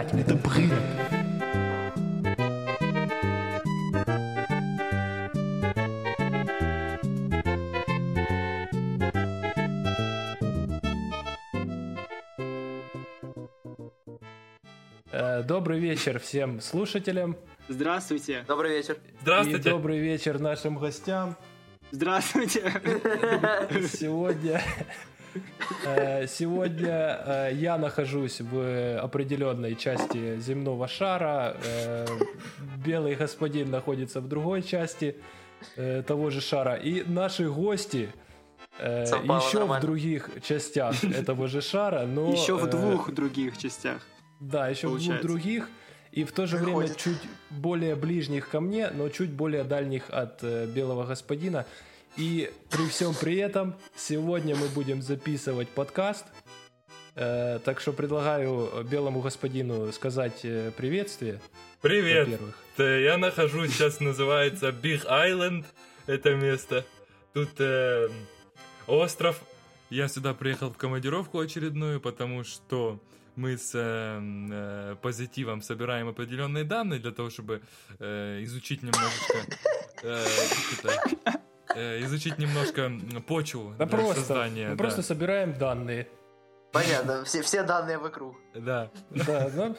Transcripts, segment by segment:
Блять, это бред. Э, Добрый вечер всем слушателям Здравствуйте. Добрый вечер. и Здравствуйте. добрый вечер нашим гостям. Здравствуйте. Сегодня, сегодня э, я нахожусь в определенной части земного шара. э, Белый господин находится в другой части э, того же шара. И наши гости э, Совпало еще в нормально. других частях этого же шара, но... Еще в э, двух других частях. Да, еще в двух получается. других. И в то же время Выходит. чуть более ближних ко мне, но чуть более дальних от э, белого господина. И при всем при этом сегодня мы будем записывать подкаст. Э, так что предлагаю белому господину сказать э, приветствие, Привет. во-первых. Т- Я нахожусь, сейчас называется Big Island, это место. Тут э, остров. Я сюда приехал в командировку очередную, потому что мы с э, э, позитивом собираем определенные данные для того, чтобы э, изучить немножечко... э, э, изучить немножко почву Да для просто, создания. мы да. просто собираем данные. Понятно, все, все данные вокруг. Да. Да, нам,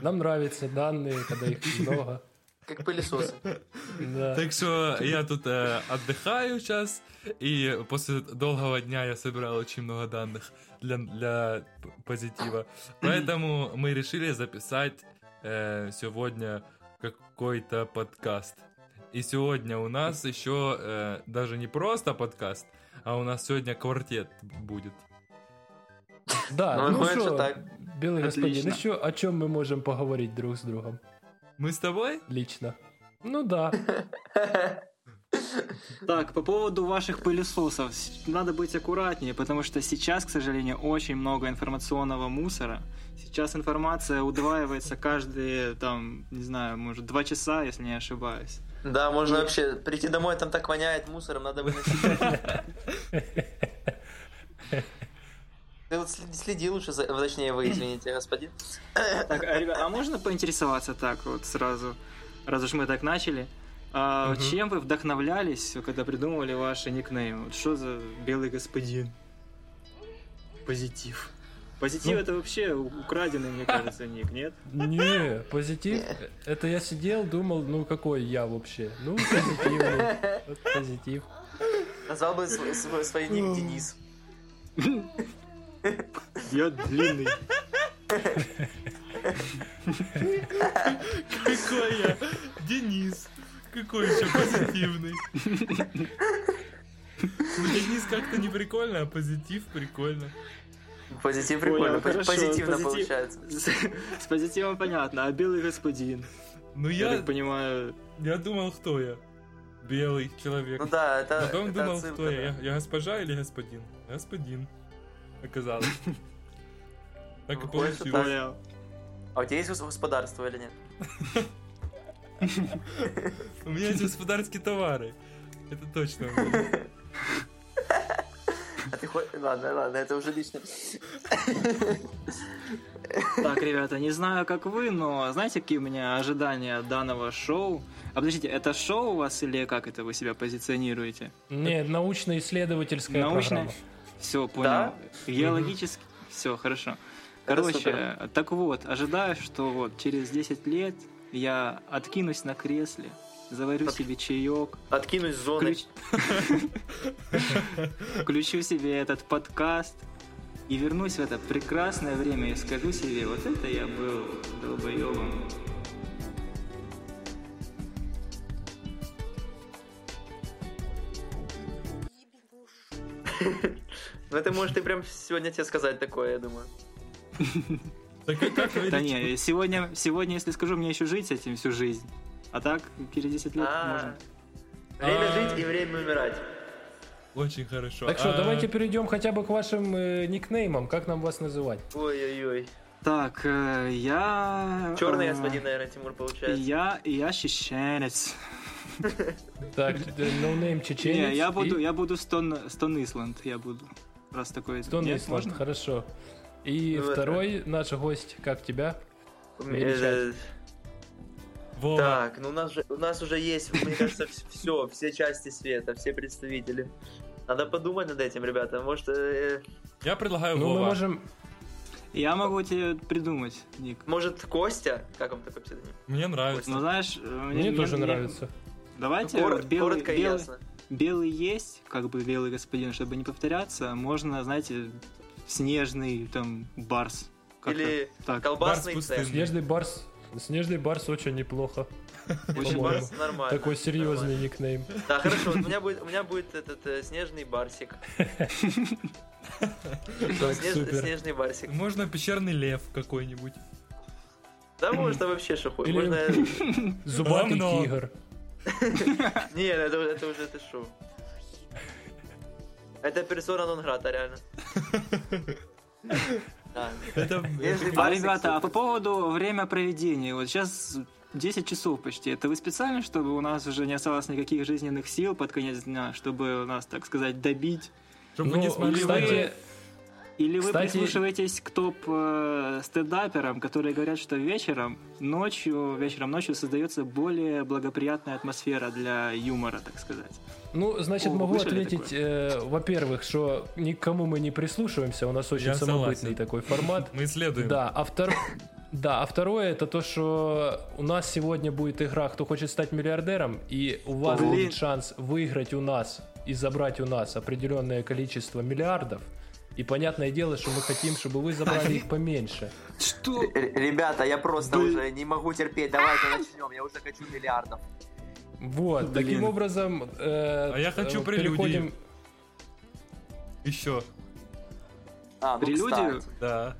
нам нравятся данные, когда их много. Как пылесосы. Да. Так что я тут э, отдыхаю сейчас, и после долгого дня я собирал очень много данных для, для позитива. Поэтому мы решили записать э, сегодня какой-то подкаст. И сегодня у нас еще э, даже не просто подкаст, а у нас сегодня квартет будет. Да, Ну, ну что, так. белый господин, еще о чем мы можем поговорить друг с другом Мы с тобой? лично? Ну да. Так, по поводу ваших пылесосов. Надо быть аккуратнее, потому что сейчас, к сожалению, очень много информационного мусора. Сейчас информация удваивается каждые, там, не знаю, может, два часа, если не ошибаюсь. Да, можно вообще прийти домой, там так воняет мусором, надо выносить. Ты вот следи лучше, за, точнее вы, извините, господин. Так, а, ребят, а можно поинтересоваться так вот сразу, раз уж мы так начали? А. Чем вы вдохновлялись, когда придумывали ваши никнеймы? Вот что за белый господин? Позитив. Позитив Ну. это вообще украденный, мне кажется, ник, нет? Не, позитив. Это я сидел, думал, ну какой я вообще? Ну, позитивный. Вот позитив. Назвал бы свой, свой, свой ник Денис. Я длинный. Какой я? Денис. Какой еще позитивный. Ну, Денис как-то не прикольно, а позитив прикольно. Позитив Понял, прикольно, хорошо, позитивно позитив. получается. С, с позитивом понятно, а белый господин? Ну Я, я, так понимаю, я думал, кто я. Белый человек. Ну да, это, Потом это думал, отсылка, кто я. да. я. Я госпожа или господин? Господин. Оказалось. Так и получилось. понял. А у тебя есть гос- господарство или нет? У меня есть господарские товары. Это точно. А ты хо- Ладно, ладно, это уже лично. Так, ребята, не знаю, как вы, но знаете, какие у меня ожидания данного шоу? А подождите, это шоу у вас или как это вы себя позиционируете? Не, научно-исследовательская Научное? программа. Все, понял. Да? Геологически. Все, хорошо. Короче, так вот, ожидаю, что вот через 10 лет я откинусь на кресле, заварю От- себе чаек, Откинуть с зоны. включ- включу себе этот подкаст и вернусь в это прекрасное время и скажу себе, вот это я был долбоебом. Ну это может и прям сегодня тебе сказать такое, я думаю. Да не, сегодня, сегодня, если скажу, мне еще жить с этим всю жизнь. А так, через 10 лет А, можно. Время А. жить и время умирать. Очень хорошо. Так что, А, давайте перейдем хотя бы к вашим э, никнеймам. Как нам вас называть? Ой-ой-ой. Так, э, я... Черный э, господин, наверное, Тимур получается. Я, я чеченец. Так, noname чеченец. Не, я буду, я буду Стон, Stone Island, я буду. Раз такой... Stone Island, можно? хорошо. И второй наш гость, как тебя? Величать. Э, Вова, Так, ну у нас же у нас уже есть, мне кажется, все, все части света, все представители. Надо подумать над этим, ребята. Может, э, я предлагаю Ну, мы можем... Я могу тебе придумать, ник. может Костя, как вам такой псевдоним? Мне нравится. Ну, знаешь, э, Мне тоже нравится. Давайте вот белый, коротко белый, ясно. белый есть, как бы белый господин, чтобы не повторяться. Можно, знаете, снежный там барс. Или так. колбасный Барс пустынный. Снежный барс. Снежный барс очень неплохо. Очень барс нормально. Такой серьезный нормально. никнейм. Да, хорошо, вот у меня будет, у меня будет этот э, снежный барсик. Так, Снеж- супер. Снежный барсик. Можно пещерный лев какой-нибудь. Да, там вообще что хочешь. Или- Можно... Зубатый Говно. тигр. Не, это, это уже это шоу. Это персона нон грата, реально. А, ребята, а по поводу время проведения. Вот сейчас 10 часов почти. Это вы специально, чтобы у нас уже не осталось никаких жизненных сил под конец дня, чтобы у нас, так сказать, добить? Чтобы вы не Ну, смогли кстати. Или вы Кстати- прислушиваетесь к топ-стендаперам, которые говорят, что вечером, ночью, вечером, ночью создается более благоприятная атмосфера для юмора, так сказать. Ну, значит, О, могу ответить, э, во-первых, что никому мы не прислушиваемся, у нас очень Я самобытный согласен. такой формат. Мы исследуем. Да, а втор... Да, а второе это то, что у нас сегодня будет игра «Кто хочет стать миллиардером», и у вас Блин. будет шанс выиграть у нас и забрать у нас определенное количество миллиардов. И понятное дело, что мы хотим, чтобы вы забрали их поменьше. Что? Р- Ребята, я просто Блин. уже не могу терпеть. Давайте начнем. Я уже хочу миллиардов. Вот, Блин. таким образом... э, А я хочу э, прелюдии. переходим- Еще. А, ну, Прелюдию? Да.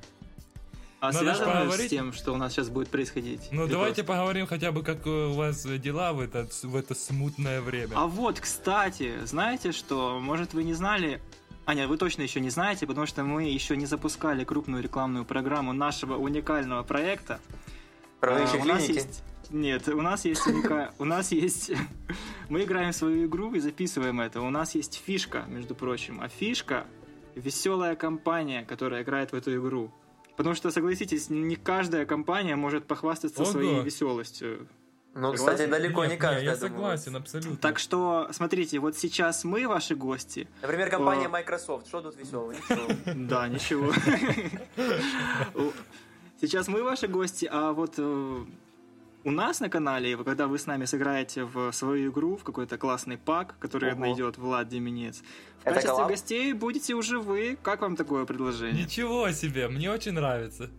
А Надо связано с поговорить. тем, что у нас сейчас будет происходить? Ну, Или давайте просто? поговорим хотя бы, как у вас дела в это, в это смутное время. А вот, кстати, знаете что? Может, вы не знали... А нет, вы точно еще не знаете, потому что мы еще не запускали крупную рекламную программу нашего уникального проекта. Правовые А, у нас есть... Нет, у нас есть уника- у нас есть... Мы играем в свою игру и записываем это. У нас есть фишка, между прочим. А фишка — веселая компания, которая играет в эту игру. Потому что, согласитесь, не каждая компания может похвастаться Ого. своей веселостью. Ну, Согласен? кстати, далеко не Нет, каждый. Я согласен, абсолютно. Так что, смотрите, вот сейчас мы ваши гости. Например, компания О. Microsoft. Что тут веселого? Да, ничего. Сейчас мы ваши гости, а вот э, у нас на канале, когда вы с нами сыграете в свою игру, в какой-то классный пак, который Ого. найдет Влад Деменец, в Это качестве коллаб? гостей будете уже вы. Как вам такое предложение? Ничего себе, мне очень нравится.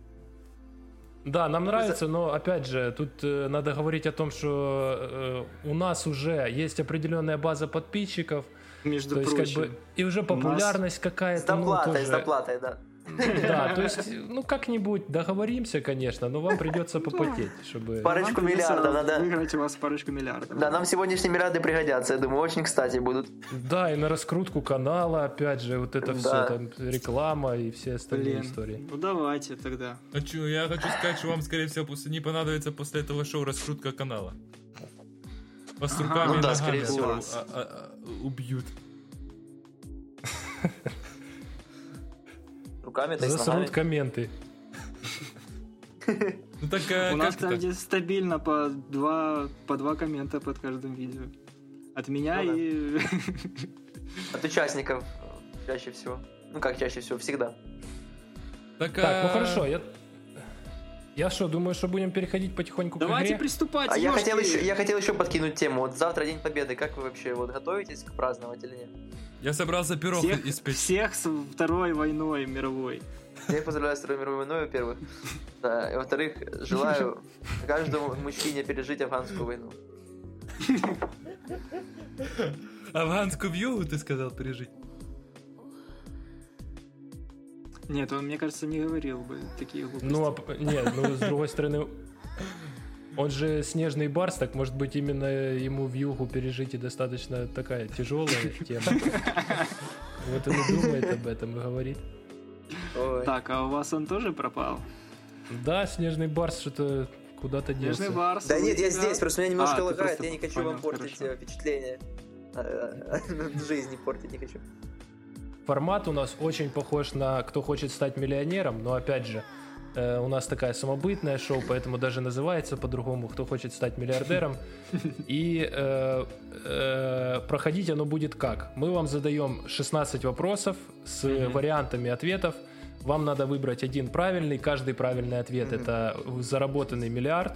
Да, нам нравится, но опять же, тут э, надо говорить о том, что э, у нас уже есть определенная база подписчиков, Между то есть прочим. как бы и уже популярность С какая-то. ну, доплатой, тоже- с доплатой, да. Да, то есть, ну как-нибудь договоримся, конечно, но вам придется попотеть, чтобы. Парочку миллиардов надо. Выиграть у вас парочку миллиардов. Да, нам сегодняшние миллиарды пригодятся, я думаю, очень кстати будут. Да, и на раскрутку канала, опять же, вот это все, там реклама и все остальные истории. ну давайте тогда. Хочу, я хочу сказать, что вам, скорее всего, не понадобится после этого шоу раскрутка канала. Вас руками Ну и ногами а- а- а- убьют. Руками, есть Засрут комменты. Ну так э, У нас, это? кстати, стабильно по два, по два коммента под каждым видео. От меня Ну да. и... От участников э, чаще всего. Ну как чаще всего, всегда. Так, Так, ну а, хорошо, я. Я что, думаю, что будем переходить потихоньку к Давайте игре? приступать, А я хотел, еще, я хотел еще подкинуть тему. Вот завтра День Победы. Как вы вообще вот готовитесь к праздновать или нет? Я собрался пирог всех, испечь. всех с Второй войной мировой. Я поздравляю с Второй мировой войной, во-первых. Да, и во-вторых, желаю каждому мужчине пережить афганскую войну. Афганскую вьюгу, ты сказал, пережить. Нет, он, мне кажется, не говорил бы такие глупости. Ну, а, нет, ну, с другой стороны, он же снежный барс, так может быть именно ему в югу пережить и достаточно такая тяжелая тема. Вот он и думает об этом и говорит. Ой. Так, а у вас он тоже пропал? Да, снежный барс что-то куда-то делся. Барс. Да нет, я здесь, просто меня немножко А, лагает, я не хочу понял, вам портить хорошо. э, впечатление. Жизни портить не хочу. Формат у нас очень похож на «Кто хочет стать миллионером», но опять же, Э, у нас такая самобытное шоу, поэтому даже называется по-другому «Кто хочет стать миллиардером». И э, э, проходить оно будет как? Мы вам задаем 16 вопросов с вариантами ответов. Вам надо выбрать один правильный. Каждый правильный ответ это заработанный миллиард.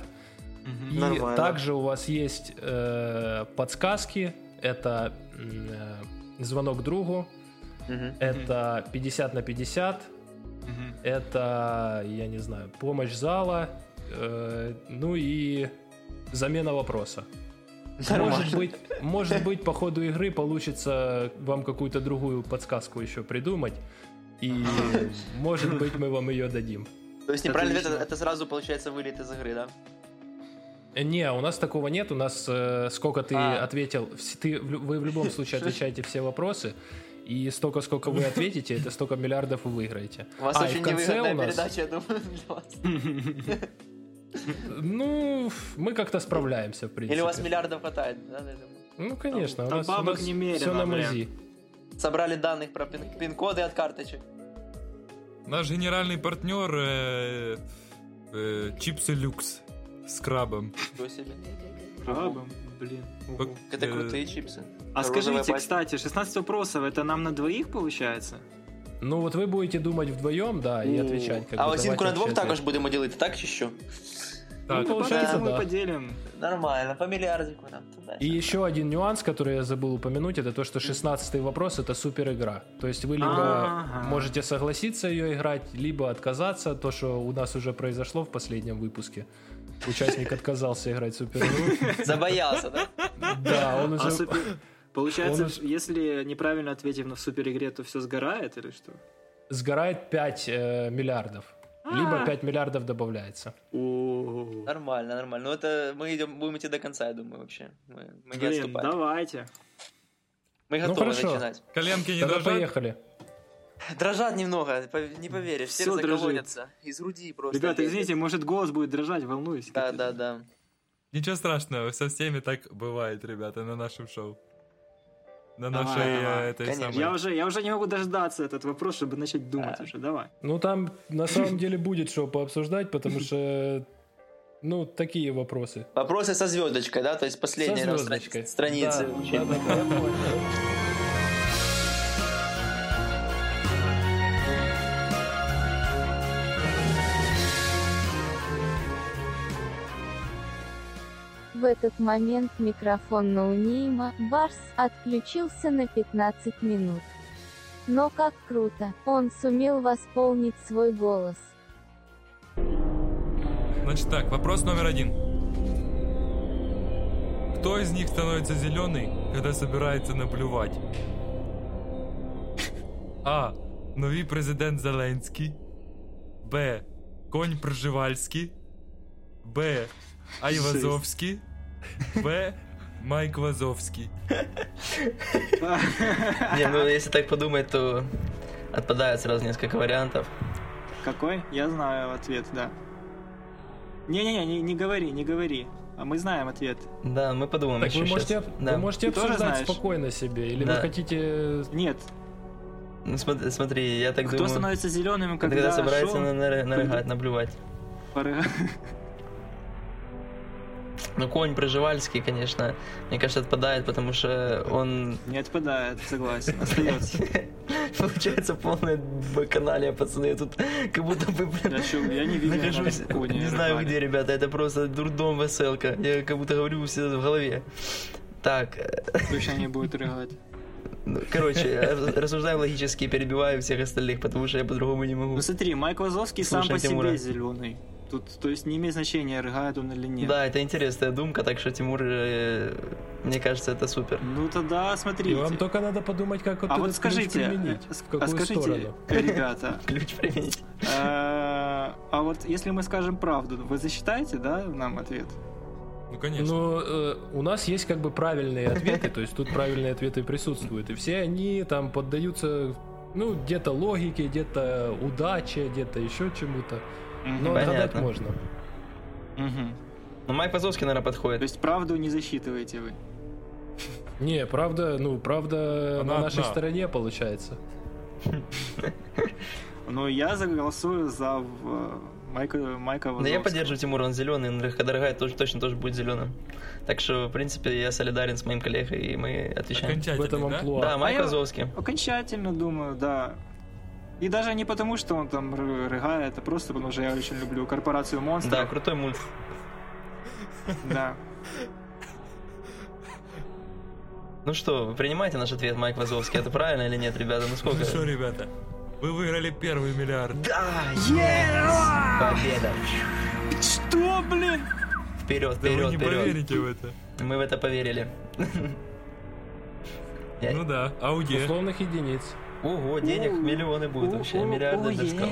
И Нормально. также у вас есть э, подсказки. Это э, звонок другу. Мгм. Это 50 на 50. Это, я не знаю, помощь зала. э, ну и замена вопроса. Может быть, может быть, по ходу игры получится вам какую-то другую подсказку еще придумать. И, может быть, мы вам ее дадим. То есть неправильно это, это сразу получается вылет из игры, да? Э, Не, у нас такого нет. У нас э, сколько ты А. ответил, ты, вы в любом случае отвечаете все вопросы. И столько, сколько вы ответите, это столько миллиардов вы выиграете. У вас А, очень невыгодная у нас- передача, я думаю, для вас. Ну, мы как-то справляемся, в принципе. Или у вас миллиардов хватает, да. Ну, конечно, у нас, у бабок нас немерено, все на мази. Собрали данных про пин- пин-коды от карточек. Наш генеральный партнер э, э, Чипсы Люкс с крабом. Себе. Крабом, блин. ого. Это крутые чипсы. А Розовая скажите, пачка. кстати, 16 вопросов, это нам на двоих получается? Ну, вот вы будете думать вдвоем, да, и отвечать. Как а оцінку на двох також будемо ділити, так чи що? Так, Ну, получается, мы да. поделим. Нормально, по миллиардику нам туда. И еще один нюанс, который я забыл упомянуть, это то, что 16 вопрос это супер игра. То есть вы либо Ага. можете согласиться ее играть, либо отказаться. То, что у нас уже произошло в последнем выпуске. Участник отказался играть в супер. Забоялся, да? Да, он А уже... Получается, если неправильно ответив на супер игре, то все сгорает или что? Сгорает 5 э, миллиардов. Либо А. 5 миллиардов добавляется. О, Нормально, нормально. Ну это мы идем, будем идти до конца, я думаю, вообще. Мы, мы не отступаем. давайте. Мы Ну, готовы хорошо. начинать. коленки не Тогда дрожат? поехали. Дрожат немного, не поверишь, дрожит. колотится. Из груди просто. Ребята, лезет. извините, может голос будет дрожать, волнуюсь. Да, да, да. Ничего страшного, со всеми так бывает, ребята, на нашем шоу. На нашей давай. этой Конечно. самой... Я уже, я уже не могу дождаться этот вопрос, чтобы начать думать Да. уже. Давай. Ну, там на самом деле будет что пообсуждать, потому что, ну, такие вопросы. Вопросы со звездочкой, да? То есть последняя на стра- звездочкой. странице Да, учебника. да, да, В этот момент микрофон ноунейма Барс отключился на 15 минут. Но как круто, он сумел восполнить свой голос. Значит так, вопрос номер один. Кто из них становится зеленый, когда собирается наплювать? А. Новий президент Зеленський. Б. Конь Пржевальський. Б. Айвазовський. В. Майк Вазовский. Не, ну если так подумать, то отпадает сразу несколько вариантов. Какой? Я знаю ответ, да. Не-не-не, не, не говори, не говори. А мы знаем ответ. Да, мы подумаем Так еще вы можете, об- Да. вы можете Ты обсуждать знаешь? спокойно себе, или Да. вы хотите... Нет. Ну, смотри, смотри, я так Кто думаю, становится зеленым, когда, когда, собирается шоу на, на, нарыгать, наблювать. пора- Ну, конь Проживальский, конечно, мне кажется, отпадает, потому что он... Не отпадает, согласен, остается. Получается полное баканалия, пацаны. Я тут как будто бы, блин, Я, не видел, не знаю где, ребята, это просто дурдом веселка. Я как будто говорю все в голове. Так, Точно не будет рыгать. ну, короче, я рассуждаю логически перебиваю всех остальных, потому что я по-другому не могу. Ну смотри, Майк Вазовский сам по себе зеленый. Тут, то есть не имеет значения, рыгает он или нет. Да, это интересная думка, так что, Тимур, э, мне кажется, это супер. Ну тогда И смотрите. вам только надо подумать, как вот а этот вот ключ скажите, применить, э, в а какую скажите, сторону. ребята, Ключ применить. э, а вот если мы скажем правду, вы засчитаете, да, нам ответ? Ну, конечно. Ну, э, у нас есть как бы правильные ответы, то есть тут правильные ответы присутствуют, и все они там поддаются, ну, где-то логике, где-то удаче, где-то еще чему-то, но Понятно. отгадать можно. Мгм. Ну, Майк Вазовский, наверное, То подходит. есть правду не засчитываете вы. Не, правда, ну, правда Она на нашей одна. стороне получается. Но я заголосую за в- Майка, Майка Да я поддерживаю Тимура, он зеленый, Энриха Дорогая тоже, точно тоже будет зеленым. Так что, в принципе, я солидарен с моим коллегой, и мы отвечаем. В этом да? амплуа. Да, Майк А я- Вазовский. Окончательно думаю, да. И даже не потому, что он там ры- рыгает, а просто потому, что я очень люблю корпорацию Да, монстров. крутой мульт. Да. Ну что, вы принимаете наш ответ, Майк Вазовский? Это правильно или нет, ребята? Ну сколько? Ну что, ребята, вы выиграли первый миллиард. Да! Yes! Победа! Что, блин? Вперед, Да вы вперед, не вперед! поверите в это. Мы в это поверили. Ну да, ауе. Условных единиц. Ого, денег миллионы будут вообще, миллиарды даже сказал.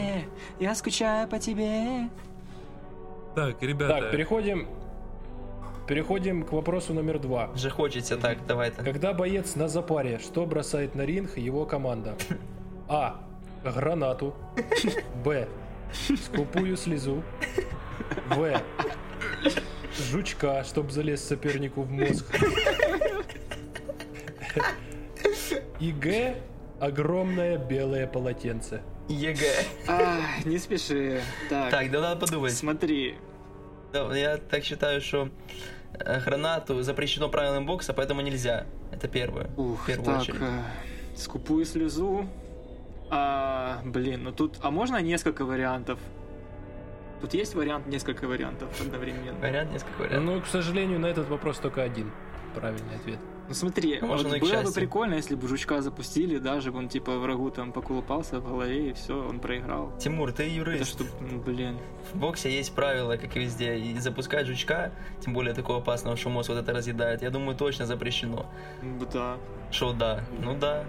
Я скучаю по тебе. Так, ребята, Так, переходим... Переходим к вопросу номер два. Же хочется так, давай-то. Когда боец на запаре, что бросает на ринг его команда? А. Гранату. Б. Скупую слезу. В. Жучка, чтоб залез сопернику в мозг. И Г. Огромное белое полотенце. ЕГЭ. А, не спеши. Так, Так, да надо подумать. смотри. Да, Я так считаю, что э, гранату запрещено правилам бокса, поэтому нельзя. Это первое. Ух, в первую так, очередь. э, скупую слезу. А, блин, ну тут... А можно несколько вариантов? Тут есть вариант, несколько вариантов одновременно. Вариант несколько вариантов. Ну, к сожалению, на этот вопрос только один правильный ответ. Ну смотри, можно вот было бы счастью. прикольно, если бы жучка запустили, даже он типа врагу там покулупался в голове и все, он проиграл. Тимур, ты Это юрист. что, ну, блин. В боксе есть правила, как и везде. И запускать жучка, тем более такого опасного, что мозг вот это разъедает, я думаю, точно запрещено. Да. Что да? Ну да.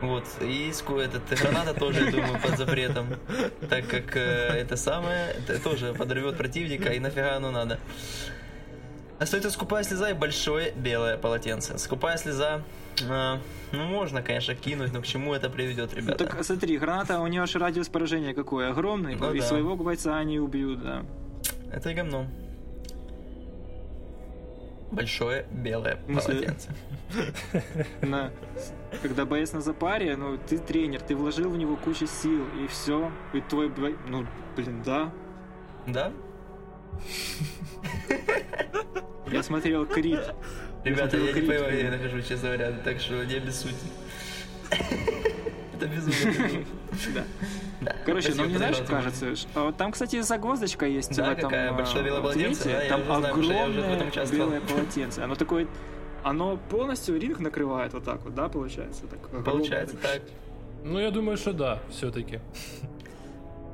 Вот, и этот, граната тоже, я думаю, под запретом, так как э, это самое, это тоже подорвет противника, и нафига оно надо. Остается скупая слеза и большое белое полотенце. Скупая слеза, э, ну можно, конечно, кинуть, но к чему это приведет, Ну, ребята? так смотри, граната, у нее же радиус поражения какой? Огромный, Ну и да. своего бойца они убьют, да. Это и говно. Большое белое полотенце. На- Когда боец на запаре, ну, ты тренер, ты вложил в него кучу сил, и все, и твой бой... Ну, блин, да. Да? Я смотрел Крит. Ребята, смотрел я не блин. я нахожу, честно говоря, так что не обессудьте. Это безумно. Да. Да. Короче, ну мне знаешь, Тимур. кажется, а вот там, кстати, загвоздочка есть Да, в этом какая? а, Большое белое полотенце? Да, я Там знаю, я огромное белое полотенце. Оно такое... Оно полностью ринг накрывает вот так вот, да, получается? Так, огромное. Получается так. Ну, я думаю, что да, все-таки.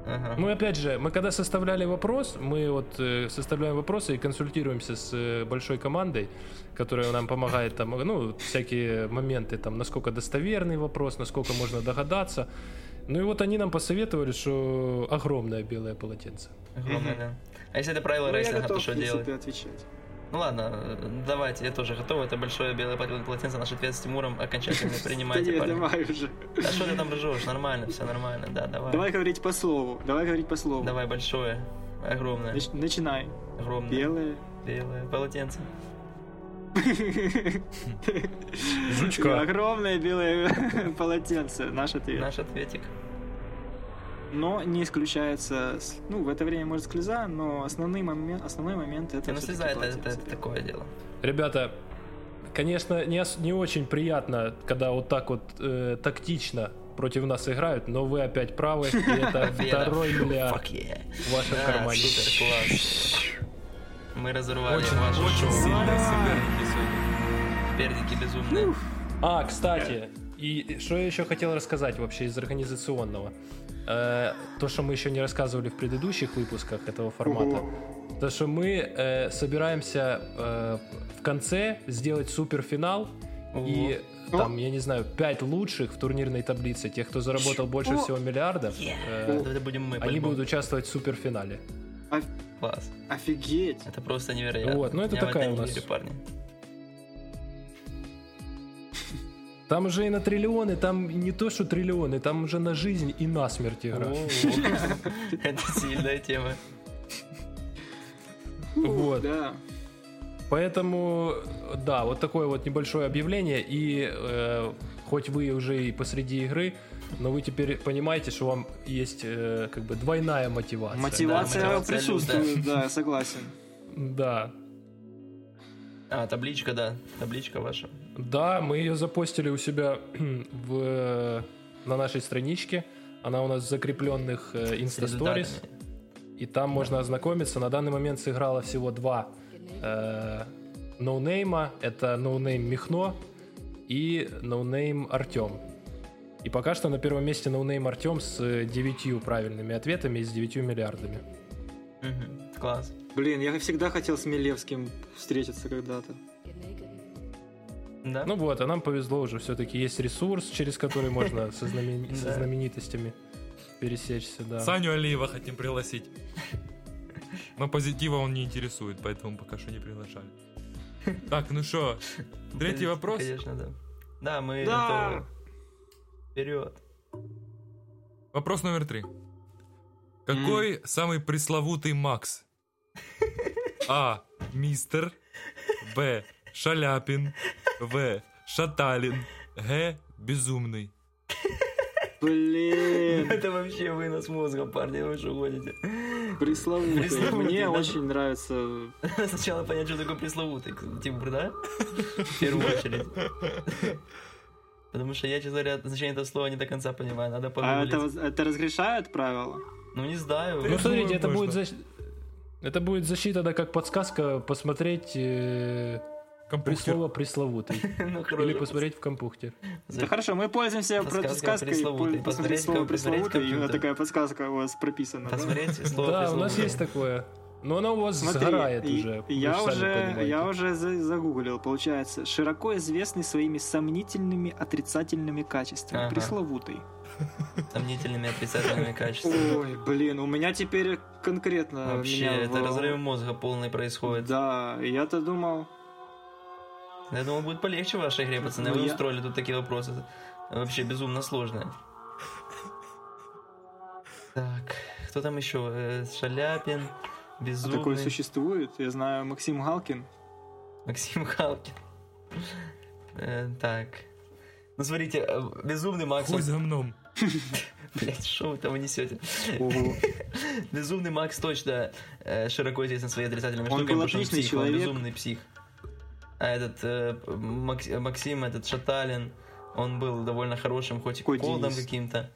Ага. Мы опять же, мы когда составляли вопрос, мы вот э, составляем вопросы и консультируемся с э, большой командой, которая нам помогает там, ну, всякие моменты, там, насколько достоверный вопрос, насколько можно догадаться. Ну и вот они нам посоветовали, что огромное белое полотенце. Огромное, да. А если это правило Ну, рейсинга, то что делать? отвечать. Ну ладно, э, давайте, я тоже готов. Это большое белое полотенце, наш ответ с Тимуром окончательно принимайте, парни. давай уже. А что ты там ржешь? Нормально, все нормально, да, давай. Давай говорить по слову. Давай говорить по слову. Давай большое, огромное, Нач- Начинай. огромное Белое. белое полотенце. Жучка. Огромное белое полотенце. Наш ответ. Наш ответик. Но не исключается, ну, в это время может слеза, но основной момент, основной момент это Не, ну слеза это, это, это такое дело. Ребята, конечно, не, не очень приятно, когда вот так вот э, тактично против нас играют, но вы опять правы, и это второй миллиард в вашем кармане. Мы разорвали Очень, ваше очень шоу. Пердики безумные. А, кстати, и что я еще хотел рассказать вообще из организационного? Э, то, что мы еще не рассказывали в предыдущих выпусках этого формата, то, что мы э, собираемся э, в конце сделать суперфинал и там, я не знаю, пять лучших в турнирной таблице, тех, кто заработал больше всего миллиардов, э, Это будем мы, они будут участвовать в суперфинале. Класс. Офигеть. Это просто невероятно. Вот, ну это такая у нас- парни. Там уже и на триллионы, там не то, что триллионы, там уже на жизнь и на смерть игра. О, Это сильная тема. Вот. Да. Поэтому, да, вот такое вот небольшое объявление. И э, хоть вы уже и посреди игры, но вы теперь понимаете, что вам есть э, как бы двойная мотивация. Мотивация Да, мотивация присутствует, да, я согласен. Да. А, табличка, да. Табличка ваша. Да, мы ее запостили у себя в, на нашей страничке. Она у нас в закрепленных э, Insta Stories. И там можно ознакомиться. На данный момент сыграло всего два э, noname'а. Это noname Михно и noname Артем. И пока что на первом месте noname Артем с э, девятью правильными ответами и с 9 миллиардами. Мгм. Класс. Блин, я всегда хотел с Милевским встретиться когда-то. Да? Ну вот, а нам повезло уже. Все-таки есть ресурс, через который можно со, знамен- со знаменитостями пересечься. Да. Саню Алиева хотим пригласить. Но позитива он не интересует, поэтому пока что не приглашали. Так, ну что, третий вопрос. Конечно, да. Да, мы Да. готовы. Вперед. Вопрос номер три. Какой самый пресловутый Макс? А. Мистер. Б. Шаляпин. В. Шаталин. Г. Безумный. Блин, Это вообще вынос мозга, парни, вы что гоните? пресловутый. Пресловутый, Мне да. очень нравится. Сначала понять, что такое пресловутый Тимур, да? В первую очередь. Потому что я, честно говоря, значение этого слова не до конца понимаю, надо А погуглить. это, воз- это разрешает правила? Ну, не знаю. Ну, смотрите, это будет, защ- это будет защита, да, как подсказка посмотреть э, Компьютер. слово пресловутый. Ну, Или посмотреть в компьютере. Да хорошо, мы пользуемся подсказкой. Посмотреть слово пресловутый, именно такая подсказка у вас прописана. Посмотреть слово Да, у нас есть такое. Но она у вас Смотри, сгорает и- уже. Я уже, я уже за- загуглил, получается, широко известный своими сомнительными отрицательными качествами, Ага. пресловутый. Сомнительными отрицательными качествами. Ой, блин, у меня теперь конкретно Вообще, меня это в- разрыв мозга полный происходит. Да, я-то думал, Я думал, будет полегче в вашей игре, пацаны. Ну, Вы устроили тут такие вопросы. Вообще безумно сложные. Так, кто там еще? Э, Шаляпин, а Безумный, такое существует. Я знаю Максим Галкин. Максим Халкин. Э, Так. Ну, смотрите, э, Безумный Макс... Хуй за мном. Блять, что вы там несете? Безумный Макс точно широко известен своими отрицательными Он штуками, потому что он псих, он человек. безумный псих. А этот э, Макс- Максим, этот Шаталин, он был довольно хорошим, хоть и колдом каким-то.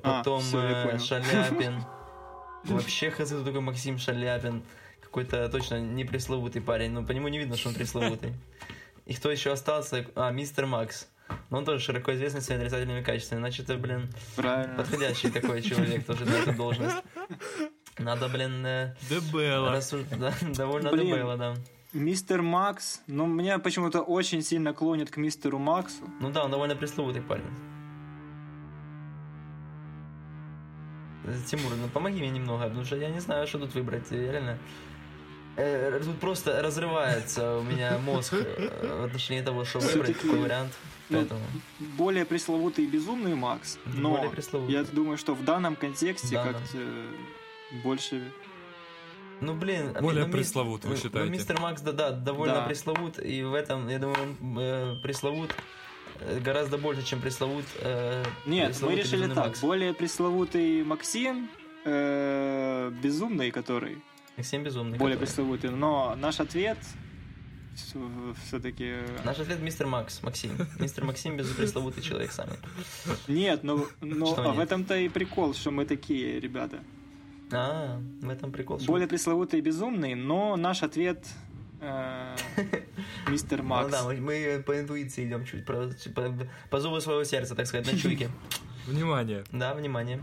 А, Потом всё, я э. Шаляпин. Вообще хз, кто такой Максим Шаляпин. Какой-то точно не пресловутый парень. Ну, по нему не видно, что он пресловутый. И кто еще остался? А, мистер Макс. Но он тоже широко известный своими отрицательными качествами. Значит, это, блин, Правильно. подходящий такой человек тоже на эту должность. Надо, блин, э, рассуж- да, довольно Блин. было, да. Мистер Макс, ну, меня почему-то очень сильно клонит к мистеру Максу. Ну да, он довольно пресловутый парень. Тимур, ну помоги мне немного, потому что я не знаю, что тут выбрать. Реально. Э, Тут просто разрывается у меня мозг э, в отношении того, что выбрать, какой вариант. ну, Поэтому Более пресловутый и безумный Макс. Но я думаю, что в данном контексте как-то больше... Ну блин, Более ну, пресловут, вы ну, считаете? Ну, мистер Макс, да, да, довольно Да. пресловут, и в этом, я думаю, он э, пресловут э, гораздо больше, чем пресловут. э, Нет, мы пресловутый решили так. Макс. Более пресловутый Максим, э, безумный, который Максим Безумный. более который. пресловутый. Но наш ответ все-таки... Наш ответ мистер Макс, Максим. Мистер Максим безпресловутый человек самый. Нет, ну, ну Что а в этом-то и прикол, что мы такие, ребята. А, в этом прикол. Более пресловутый и безумный, но наш ответ э, мистер Ну Макс. да, мы, мы по интуиции идем чуть, по, по, по зову своего сердца, так сказать, на чуйке. Внимание. Да, внимание.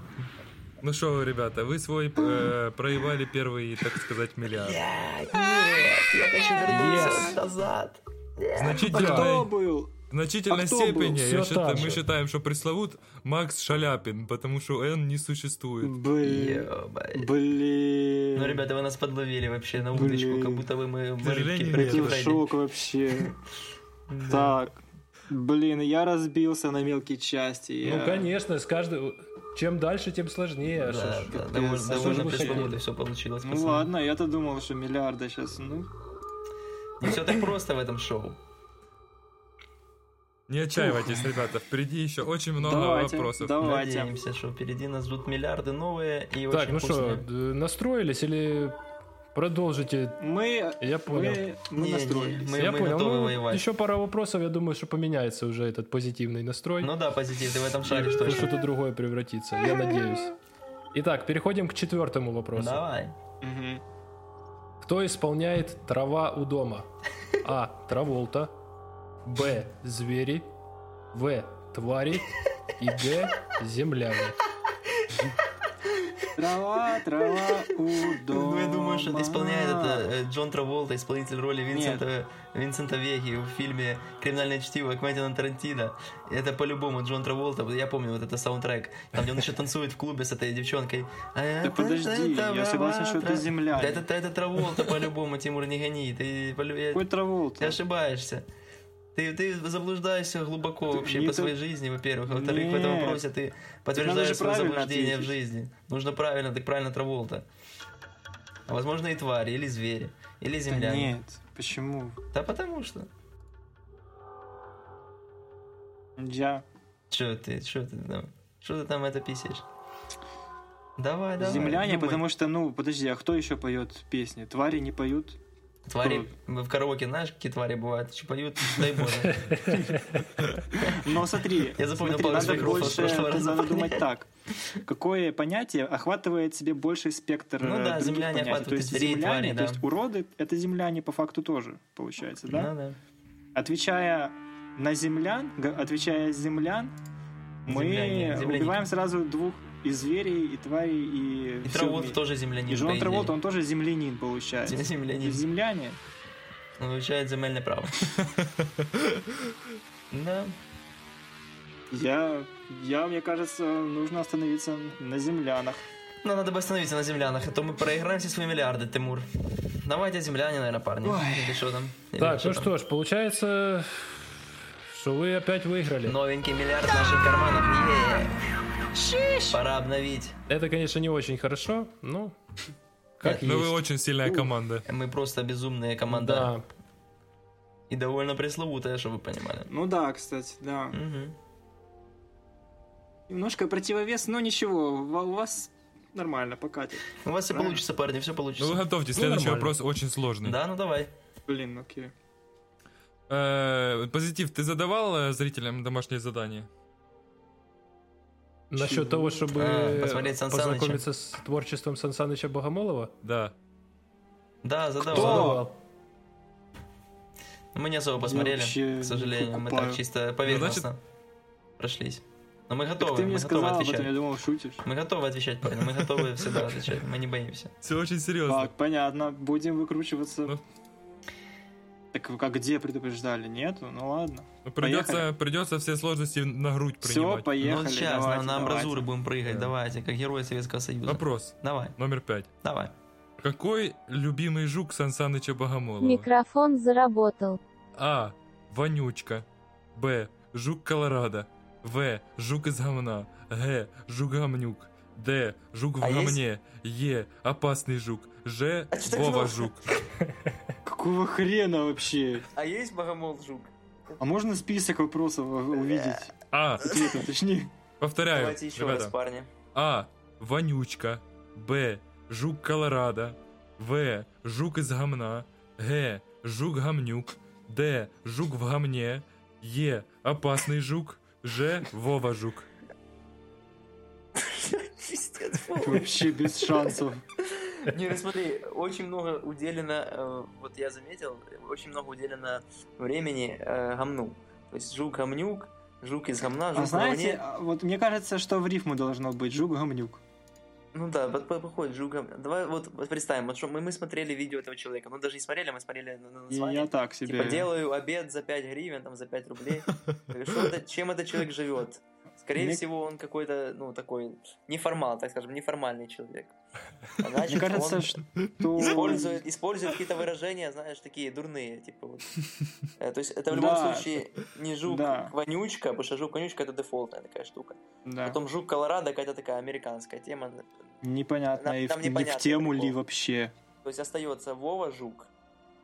Ну что, ребята, вы свой э, проебали первый, так сказать, миллиард. Нет, я хочу вернуться Yes. назад. А Значительно, кто был? В значительной а степени я считаю- мы считаем, что пресловут Макс Шаляпин, потому что он не существует. Блин. Блин. Ну, ребята, вы нас подловили вообще на удочку, Блин. как будто бы мы. Это Фредди. шок вообще. Так. Блин, я разбился на мелкие части. Ну, конечно, с каждым... Чем дальше, тем сложнее. Да, а да, довольно, довольно пресловуто все получилось. Ну пацаны. ладно, я-то думал, что миллиарда сейчас. Ну, Не все так просто в этом шоу. Не отчаивайтесь, ребята, впереди еще очень много Давайте, вопросов. давайте. Надеемся, что впереди нас ждут миллиарды новые и Так, очень ну вкусные. что, настроились или продолжите? Мы, Я понял. мы, мы Не, не, настроились. мы- я понял. готовы Ну, воевать. еще пара вопросов, я думаю, что поменяется уже этот позитивный настрой. Ну да, позитив, ты в этом шаришь точно. что-то другое превратится, я надеюсь. Итак, переходим к четвертому вопросу. Давай. Кто исполняет трава у дома? А. Траволта. Б. Звери. В. Твари. И Г. Земляне. Трава, трава у дома. Ну, я думаю, что исполняет это э, Джон Траволта, исполнитель роли Винсента, Винсента Веги в фильме «Криминальное чтиво» Квентина Тарантино. Это по-любому Джон Траволта. Я помню вот это саундтрек. Там, где он еще танцует в клубе с этой девчонкой. Да подожди, я согласен, что это земляне. Да это, это Траволта по-любому, Тимур, не гони. Ты, Какой травол ты ошибаешься. Ты, ты заблуждаешься глубоко вообще не по то- своей жизни, во-первых. А во-вторых, в этом вопросе ты подтверждаешь свое заблуждение в ответить. жизни. Нужно правильно, так правильно Траволта. А возможно и твари, или звери, или Да земляне. нет, почему? Да потому что. Я Че ты, что ты там? Что ты там это писаешь? Давай, давай. земляне, думай. потому что, ну, подожди, а кто еще поет песни? Твари не поют? Твари, мы в караоке, знаешь, какие твари бывают? Че поют? Дай боже. Но смотри, Я запомнил смотри, надо больше, надо думать так. Какое понятие охватывает себе больший спектр Ну э, да, земляне охватывают То есть земляне, твари, то да. есть уроды — это земляне по факту тоже, получается, да? Ну да. Отвечая на землян, отвечая землян, мы Земляне, убиваем сразу двух и зверей, и тварей, и... И вместе. тоже землянин. И Джон идее. Траволта, он тоже землянин, получается. Землянин. Земляне. Он получает земельное право. Да. Я, я, мне кажется, нужно остановиться на землянах. Но надо бы остановиться на землянах, а то мы проиграем все свои миллиарды, Тимур. Давайте земляне, наверное, парни. Ой. Или что там? Или Так, ну там? что ж, получается, что вы опять выиграли. Новенький миллиард в наших карманах. Е. Пора обновить. Это, конечно, не очень хорошо, но как Но Ну, вы очень сильная команда. Мы просто безумная команда. Да. И довольно пресловутая, чтобы вы понимали. Ну да, кстати, да. Мгм. Немножко противовес, но ничего, у вас нормально покатит. У вас все Правильно. получится, парни, все Ну получится. вы готовьте, Ну, следующий нормально. вопрос очень сложный. Да, ну давай. Блин, окей. Э, Позитив, ты задавал э, зрителям домашнее задание? Насчет Чего? того, чтобы А, посмотреть Сан Саныча. познакомиться с творчеством Сан Саныча Богомолова? Да. Да, задавал. Задавал. Мы не особо посмотрели, вообще к сожалению. Мы так чисто поверхностно прошлись. Но мы Так готовы, ты мы мне готовы сказал этом, отвечать. я думал, шутишь. Мы готовы отвечать, парни, мы готовы всегда отвечать, мы не боимся. Все очень серьезно. Так, понятно, будем выкручиваться. Ну. Так как где предупреждали? Нету? Ну ладно. Ну, придется, придется все сложности на грудь Все, принимать. поехали. ну сейчас, давайте, на, на давайте. амбразуры будем прыгать, Да. давайте, как герои Советского Союза. Вопрос Давай, номер пять. давай. Какой любимый жук Сан Саныча Богомолова? Микрофон заработал. А. Вонючка. Б. Жук Колорадо. В. Жук из гамна. Г. Жук гамнюк. Д. Жук в А есть- гамне. Е. Опасный жук. Ж. А Вова жук. Какого хрена вообще? А есть богомол жук? А можно список вопросов увидеть? А. Ответы, точнее. Повторяю, Давайте еще ребята. раз, парни. А. Вонючка. Б. Жук Колорадо. В. Жук из гамна. Г. Жук гамнюк. Д. Жук в гамне. Е. Опасный жук. Ж. Вова жук. Вообще без шансов. Не, ну смотри, очень много уделено, э, вот я заметил, очень много уделено времени э, гамну. То есть жук-гамнюк, жук из гамна, жук А знаете, а вот мне кажется, что в рифму должно быть жук-гамнюк. Ну да, вот по- походит жук гам- Давай вот, вот представим, вот что мы, мы смотрели видео этого человека, ну даже не смотрели, мы смотрели на, на название. я так себе. Типа делаю обед за 5 гривен, там за 5 рублей. Что это- чем этот человек живет? Скорее Мне- всего, он какой-то, ну, такой неформал, так скажем, неформальный человек. А значит, Мне кажется, он что... использует, использует какие-то выражения, знаешь, такие дурные, типа вот. Э, То есть это в любом Да. случае не жук Да. потому что жук вонючка это дефолтная такая штука. Да. Потом жук Колорадо какая-то такая американская тема. Непонятно, Нам- и нам в, не в непонятно тему прикол. ли вообще. То есть остается Вова жук,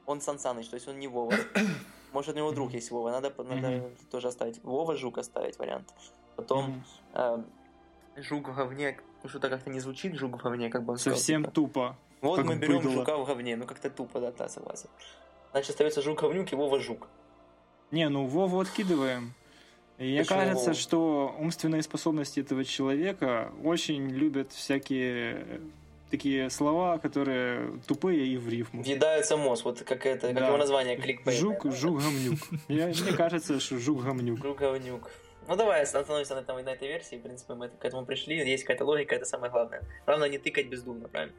он Сан Саныч, то есть он не Вова. Может, у него друг есть Вова, надо, надо тоже оставить. Вова Жук оставить вариант. Потом Мгм. э, Жук в говне, ну, что-то как-то не звучит Жук в говне, как бы он сказал, Совсем типа. тупо. Вот как мы берем быдло. Жука в говне, ну как-то тупо, да, да, согласен. Значит, остается Жук Говнюк и Вова Жук. Не, ну Вову откидываем. И мне Почему кажется, Вову? что умственные способности этого человека очень любят всякие э, такие слова, которые тупые и в рифму. Въедается мозг, вот как это, как Да. его название, кликбейт. Жук, жук гамнюк. Мне, кажется, что жук гамнюк. Ну давай остановимся на, этом, на этой версии, в принципе, мы к этому пришли, есть какая-то логика, это самое главное. Главное не тыкать бездумно, правильно?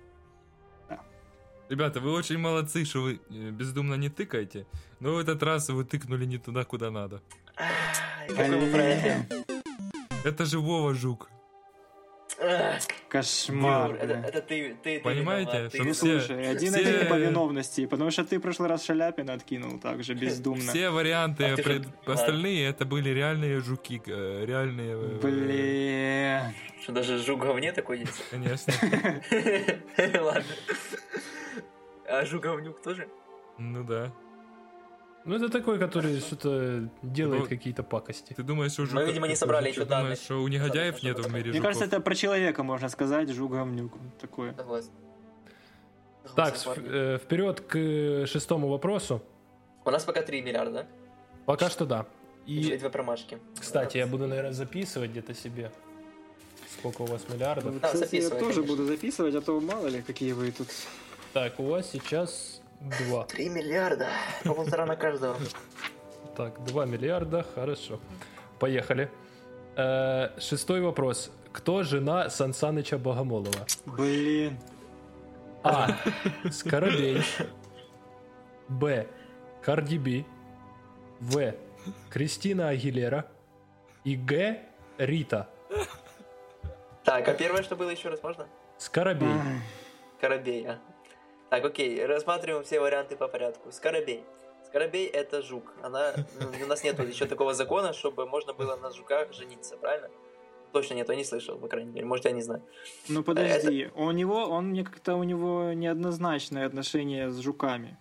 Ребята, вы очень молодцы, что вы э, бездумно не тыкаете, но в этот раз вы тыкнули не туда, куда надо. Это же Вова Жук. Кошмар. Юр, Это, это ты, ты, ты Понимаете, виноват, ты что все- слушай, один все- один по виновности, потому что ты в прошлый раз Шаляпина откинул также бездумно. Все варианты, А ты же- пред- остальные, это были реальные жуки, э, реальные... э, Блин. Что даже жук говне такой есть? Конечно. Ладно. А жук говнюк тоже? Ну да. Ну, это такой, который что-то делает Ну, какие-то пакости. Ты думаешь, что у Мы, жука- видимо, не собрали еще думаешь, данных. что у негодяев нету в мире Мне жуков? кажется, это про человека можно сказать, жук гамнюк. Такое. Так, э, вперед к э, шестому вопросу. У нас пока 3 миллиарда, да? Пока что да. И И, две промашки. кстати, я буду, наверное, записывать где-то себе. Сколько у вас миллиардов? Да, Кстати, я тоже конечно. буду записывать, а то мало ли, какие вы тут. Так, у вас сейчас два. 3 миллиарда. По полтора на каждого. Так, 2 миллиарда, хорошо. Поехали. Э, шестой вопрос. Кто жена Сансаныча Богомолова? Блин. А. Скоробей. Б. Карди Би. В. Кристина Агилера. И Г. Рита. Так, а первое, что было еще раз, можно? Скоробей. Ай, Скоробей, а. Так, окей, рассматриваем все варианты по порядку. Скоробей. Скоробей это жук. Она, ну, у нас нет еще такого закона, чтобы можно было на жуках жениться, правильно? Точно нет, я не слышал, по крайней мере. Может, я не знаю. Ну подожди, у него, он мне как-то у него неоднозначное отношение с жуками.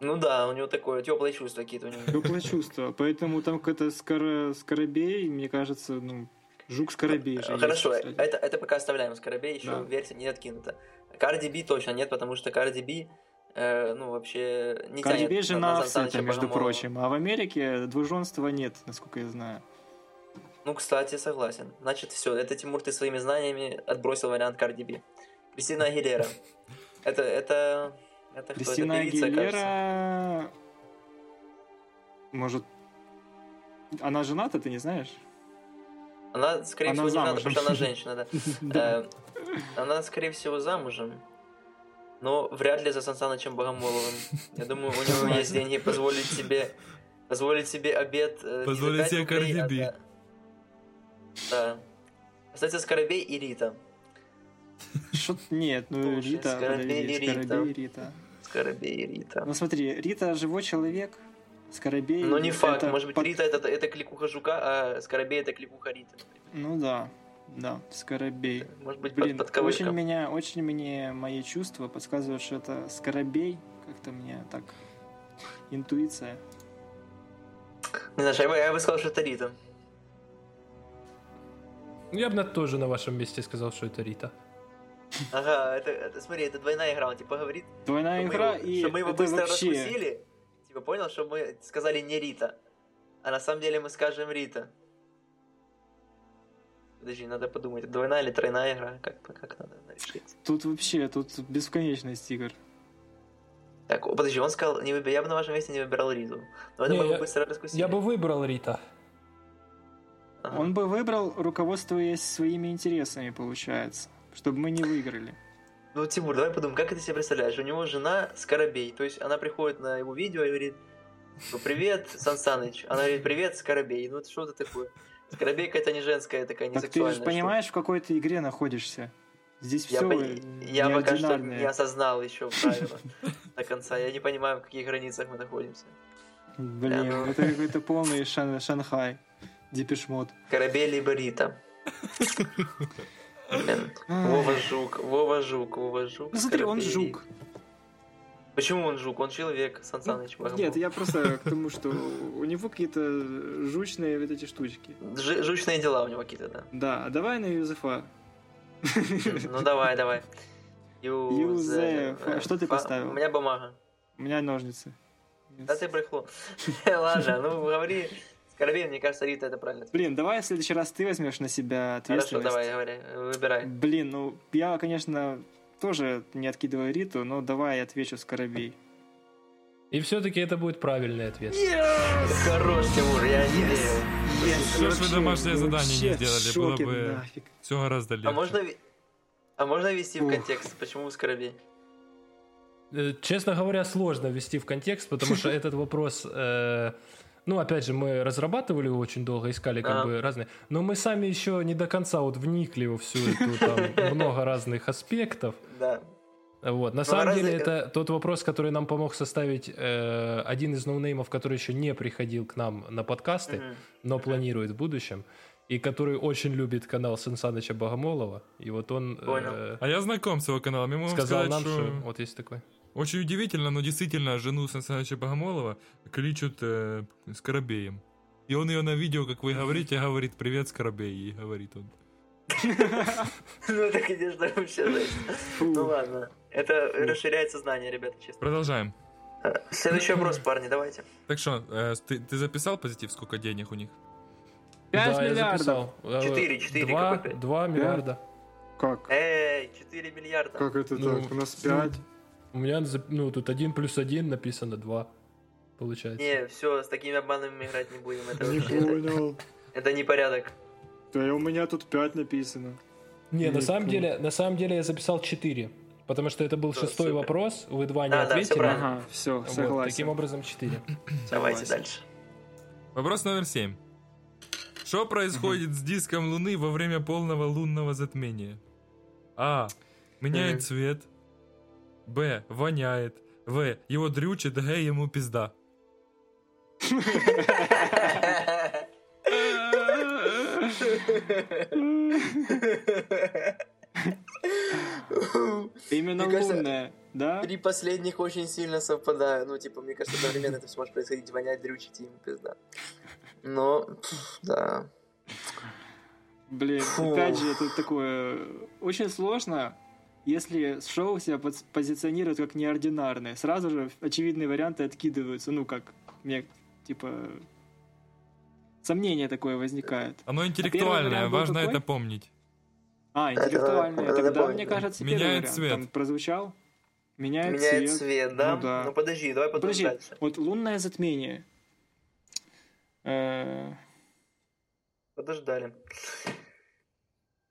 Ну да, у него такое теплое чувство какие-то у него. Теплое чувство. Поэтому там какой-то скоро, скоробей, мне кажется, ну, жук-скоробей же. есть, Хорошо, кстати. это, это пока оставляем. Скоробей еще Да. версия не откинута. Карди Би точно нет, потому что Карди Би, э, ну, вообще не Карди тянет Би же на- на на офсета, между прочим. А в Америке двуженства нет, насколько я знаю. Ну, кстати, согласен. Значит, все, это Тимур, ты своими знаниями отбросил вариант Карди Би. Кристина Агилера. Это, это, это кто? Кристина это певица, кажется. Агилера... Может... Она жената, ты не знаешь? Она, скорее Она всего, не надо, замужем. потому что она женщина, да. Да. Э, Она, скорее всего, замужем. Но вряд ли за Сан Санычем Богомоловым. Я думаю, у него есть деньги позволить себе позволить себе обед э, Позволить себе за- Да. Кстати, Скоробей и Рита. Что нет, ну Рита? Скоробей и Рита. Скоробей и Рита. Ну смотри, Рита живой человек, Скоробей... Но не факт. это Может быть, под- Рита это, это кликуха жука, а Скоробей это кликуха Риты. Ну да, да, Скоробей. Может быть, Блин, под, под очень меня, очень мне мои чувства подсказывают, что это Скоробей. Как-то мне так... Интуиция. Не знаю, я бы, я бы сказал, что это Рита. Ну, Я бы на- тоже на вашем месте сказал, что это Рита. Ага, это, это- смотри, это двойная игра. Он типа говорит, Двойная что мы игра, его- и что мы его это быстро вообще... раскусили. Типа, понял, что мы сказали не Рита. А на самом деле мы скажем Рита. Подожди, надо подумать, двойная или тройная игра, как, как надо решить. Тут вообще, тут бесконечность игр. Так, подожди, он сказал, не выб- я бы на вашем месте не выбирал Риту. Но это Не, мы я- быстро раскусили. Я бы выбрал Рита. Ага. Он бы выбрал, руководствуясь своими интересами, получается. Чтобы мы не выиграли. Ну, Тимур, давай подумаем, как ты себе представляешь? У него жена Скоробей, то есть она приходит на его видео и говорит, ну, привет, Сан Саныч. Она говорит, привет, Скоробей. Ну, это что это такое? Скоробейка это не женская, такая не Так ты же штука. понимаешь, в какой ты игре находишься. Здесь Я, все пон- я пока что не осознал еще правила до конца. Я не понимаю, в каких границах мы находимся. Блин, Да, ну. это какой-то полный шан- Шанхай. Депешмот. Корабель либо Рита. Блин. Вова Жук, Вова Жук, Вова Жук. Ну смотри, он жук. Почему он жук? Он человек, Сан Саныч. Богомол. Нет, я просто к тому, что у него какие-то жучные вот эти штучки. Ж- жучные дела у него какие-то, да. Да, а давай на Юзефа. Ну давай, давай. Юзеф. А что ты поставил? У меня бумага. У меня ножницы. Да ты брехло. Ладно, ну говори. Скоробей, мне кажется, Рита это правильно. Блин, давай в следующий раз ты возьмешь на себя Хорошо, ответственность. давай, говори, выбирай. Блин, ну я, конечно, тоже не откидываю Риту, но давай я отвечу Скоробей. И все-таки это будет правильный ответ. Хорош, Тимур, я не верю. Что ж вы домашнее задание не сделали? Было бы нафиг. все гораздо легче. А можно, а можно ввести в контекст, почему Скоробей? Э, Честно говоря, сложно ввести в контекст, потому что этот вопрос, э, ну, опять же, мы разрабатывали его очень долго, искали как бы разные, но мы сами еще не до конца вот вникли во всю эту, там, много разных аспектов. Да. Вот. На Ну, самом разве- деле, это тот вопрос, который нам помог составить э, один из ноунеймов, который еще не приходил к нам на подкасты, Мгм. но планирует в будущем, и который очень любит канал Сан Саныча Богомолова. И вот он э, Понял. А я знаком с его каналом. Вам сказал сказать, нам, что... что вот есть такой. Очень удивительно, но действительно жену Сан Саныча Богомолова кличут э, Скоробеем. И он ее на видео, как вы говорите, говорит «Привет, Скоробей», и говорит он. Ну так иди, что вообще. Ну ладно. Это расширяет сознание, ребята, честно. Продолжаем. Э, Следующий вопрос, парни, давайте. Так что, э, ты, записал позитив, сколько денег у них? Пять да, я миллиардов. записал. Э, Четыре, четыре, Два, какой пять? два миллиарда. Как? Эй, 4 миллиарда. Как это Ну, так? У нас ну, пять. У меня, ну, тут один плюс один написано два. Получается. Не, все, с такими обманами играть не будем. Это, Не понял. это не порядок. Да и у меня тут пять написано. Не, на самом деле, на самом деле я записал 4. Потому что это был Да, шестой супер. вопрос, вы два не Да, да, всё ответили. правильно. Ага, все, Вот, согласен. таким образом 4. Давайте Согласен. дальше. Вопрос номер семь. Что происходит с диском Луны во время полного лунного затмения? А. Меняет Мгм. цвет. Б. Воняет. В. Его дрючит, Г. Ему пизда. Именно лунная, да? Три последних очень сильно совпадают. Ну, типа, мне кажется, одновременно это все может происходить, вонять, дрючить и ему пизда. Но, да. Блин, опять же, это такое... Очень сложно, если шоу себя поз- позиционирует как неординарное. Сразу же очевидные варианты откидываются. Ну, как, мне, типа... Сомнение такое возникает. Оно интеллектуальное, вариант был важно какой? это помнить. А, Это интеллектуальное. надо Тогда, мне кажется, Меняет первый вариант цвет. там прозвучал. Меняет, Меняет цвет. цвет, да? Ну да. Ну, подожди, давай подумаем Подожди, дальше. вот лунное затмение. Э, Подождали.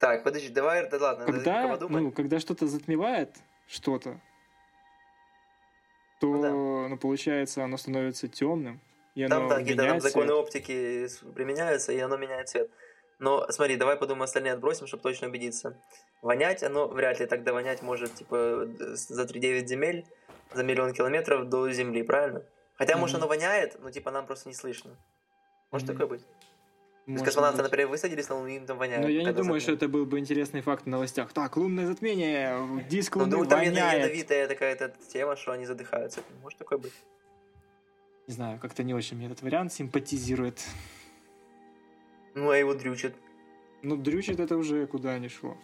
Так, подожди, давай, да ладно, Когда, ну, когда что-то затмевает что-то, то, Ну ну, да. получается, оно становится темным, и Там, оно да, какие-то там законы цвет. оптики применяются, и оно меняет цвет. Но смотри, давай подумаем, остальные отбросим, чтобы точно убедиться. Вонять, оно вряд ли тогда вонять может, типа, за 3-9 земель, за миллион километров до Земли, правильно? Хотя, может, Мгм. оно воняет, но, типа, нам просто не слышно. Может Мгм. такое быть? Может космонавты, быть. например, высадились на Луну, им там воняет. Но я не думаю, что затмение. это был бы интересный факт в новостях. Так, лунное затмение, диск Ну, луны думаю, там воняет. ядовитая такая-то тема, что они задыхаются. Может такое быть? Не знаю, как-то не очень мне этот вариант симпатизирует. Ну, а его дрючит. Ну, дрючит это уже куда ни шло.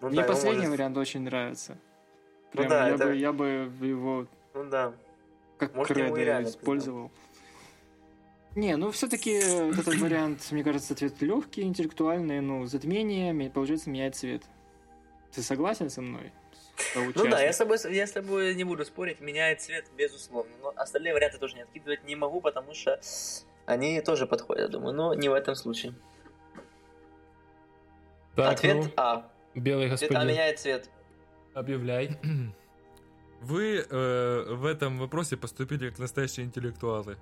Ну, Мне да, последний может- вариант очень нравится. Ну Прям да, я, это- бы, я бы его Ну да. как Может, кредо использовал. Не, ну все-таки этот вариант, мне кажется, цвет легкий, интеллектуальный, ну, затмение, ме- получается, меняет цвет. Ты согласен со мной? Ну да, я с, тобой, я с тобой не буду спорить, меняет цвет, безусловно. Но остальные варианты тоже не откидывать не могу, потому что они тоже подходят, думаю, но не в этом случае. Так, Ответ ну, А. белый А господин, меняет цвет. объявляй. Вы э, в этом вопросе поступили как настоящие интеллектуалы.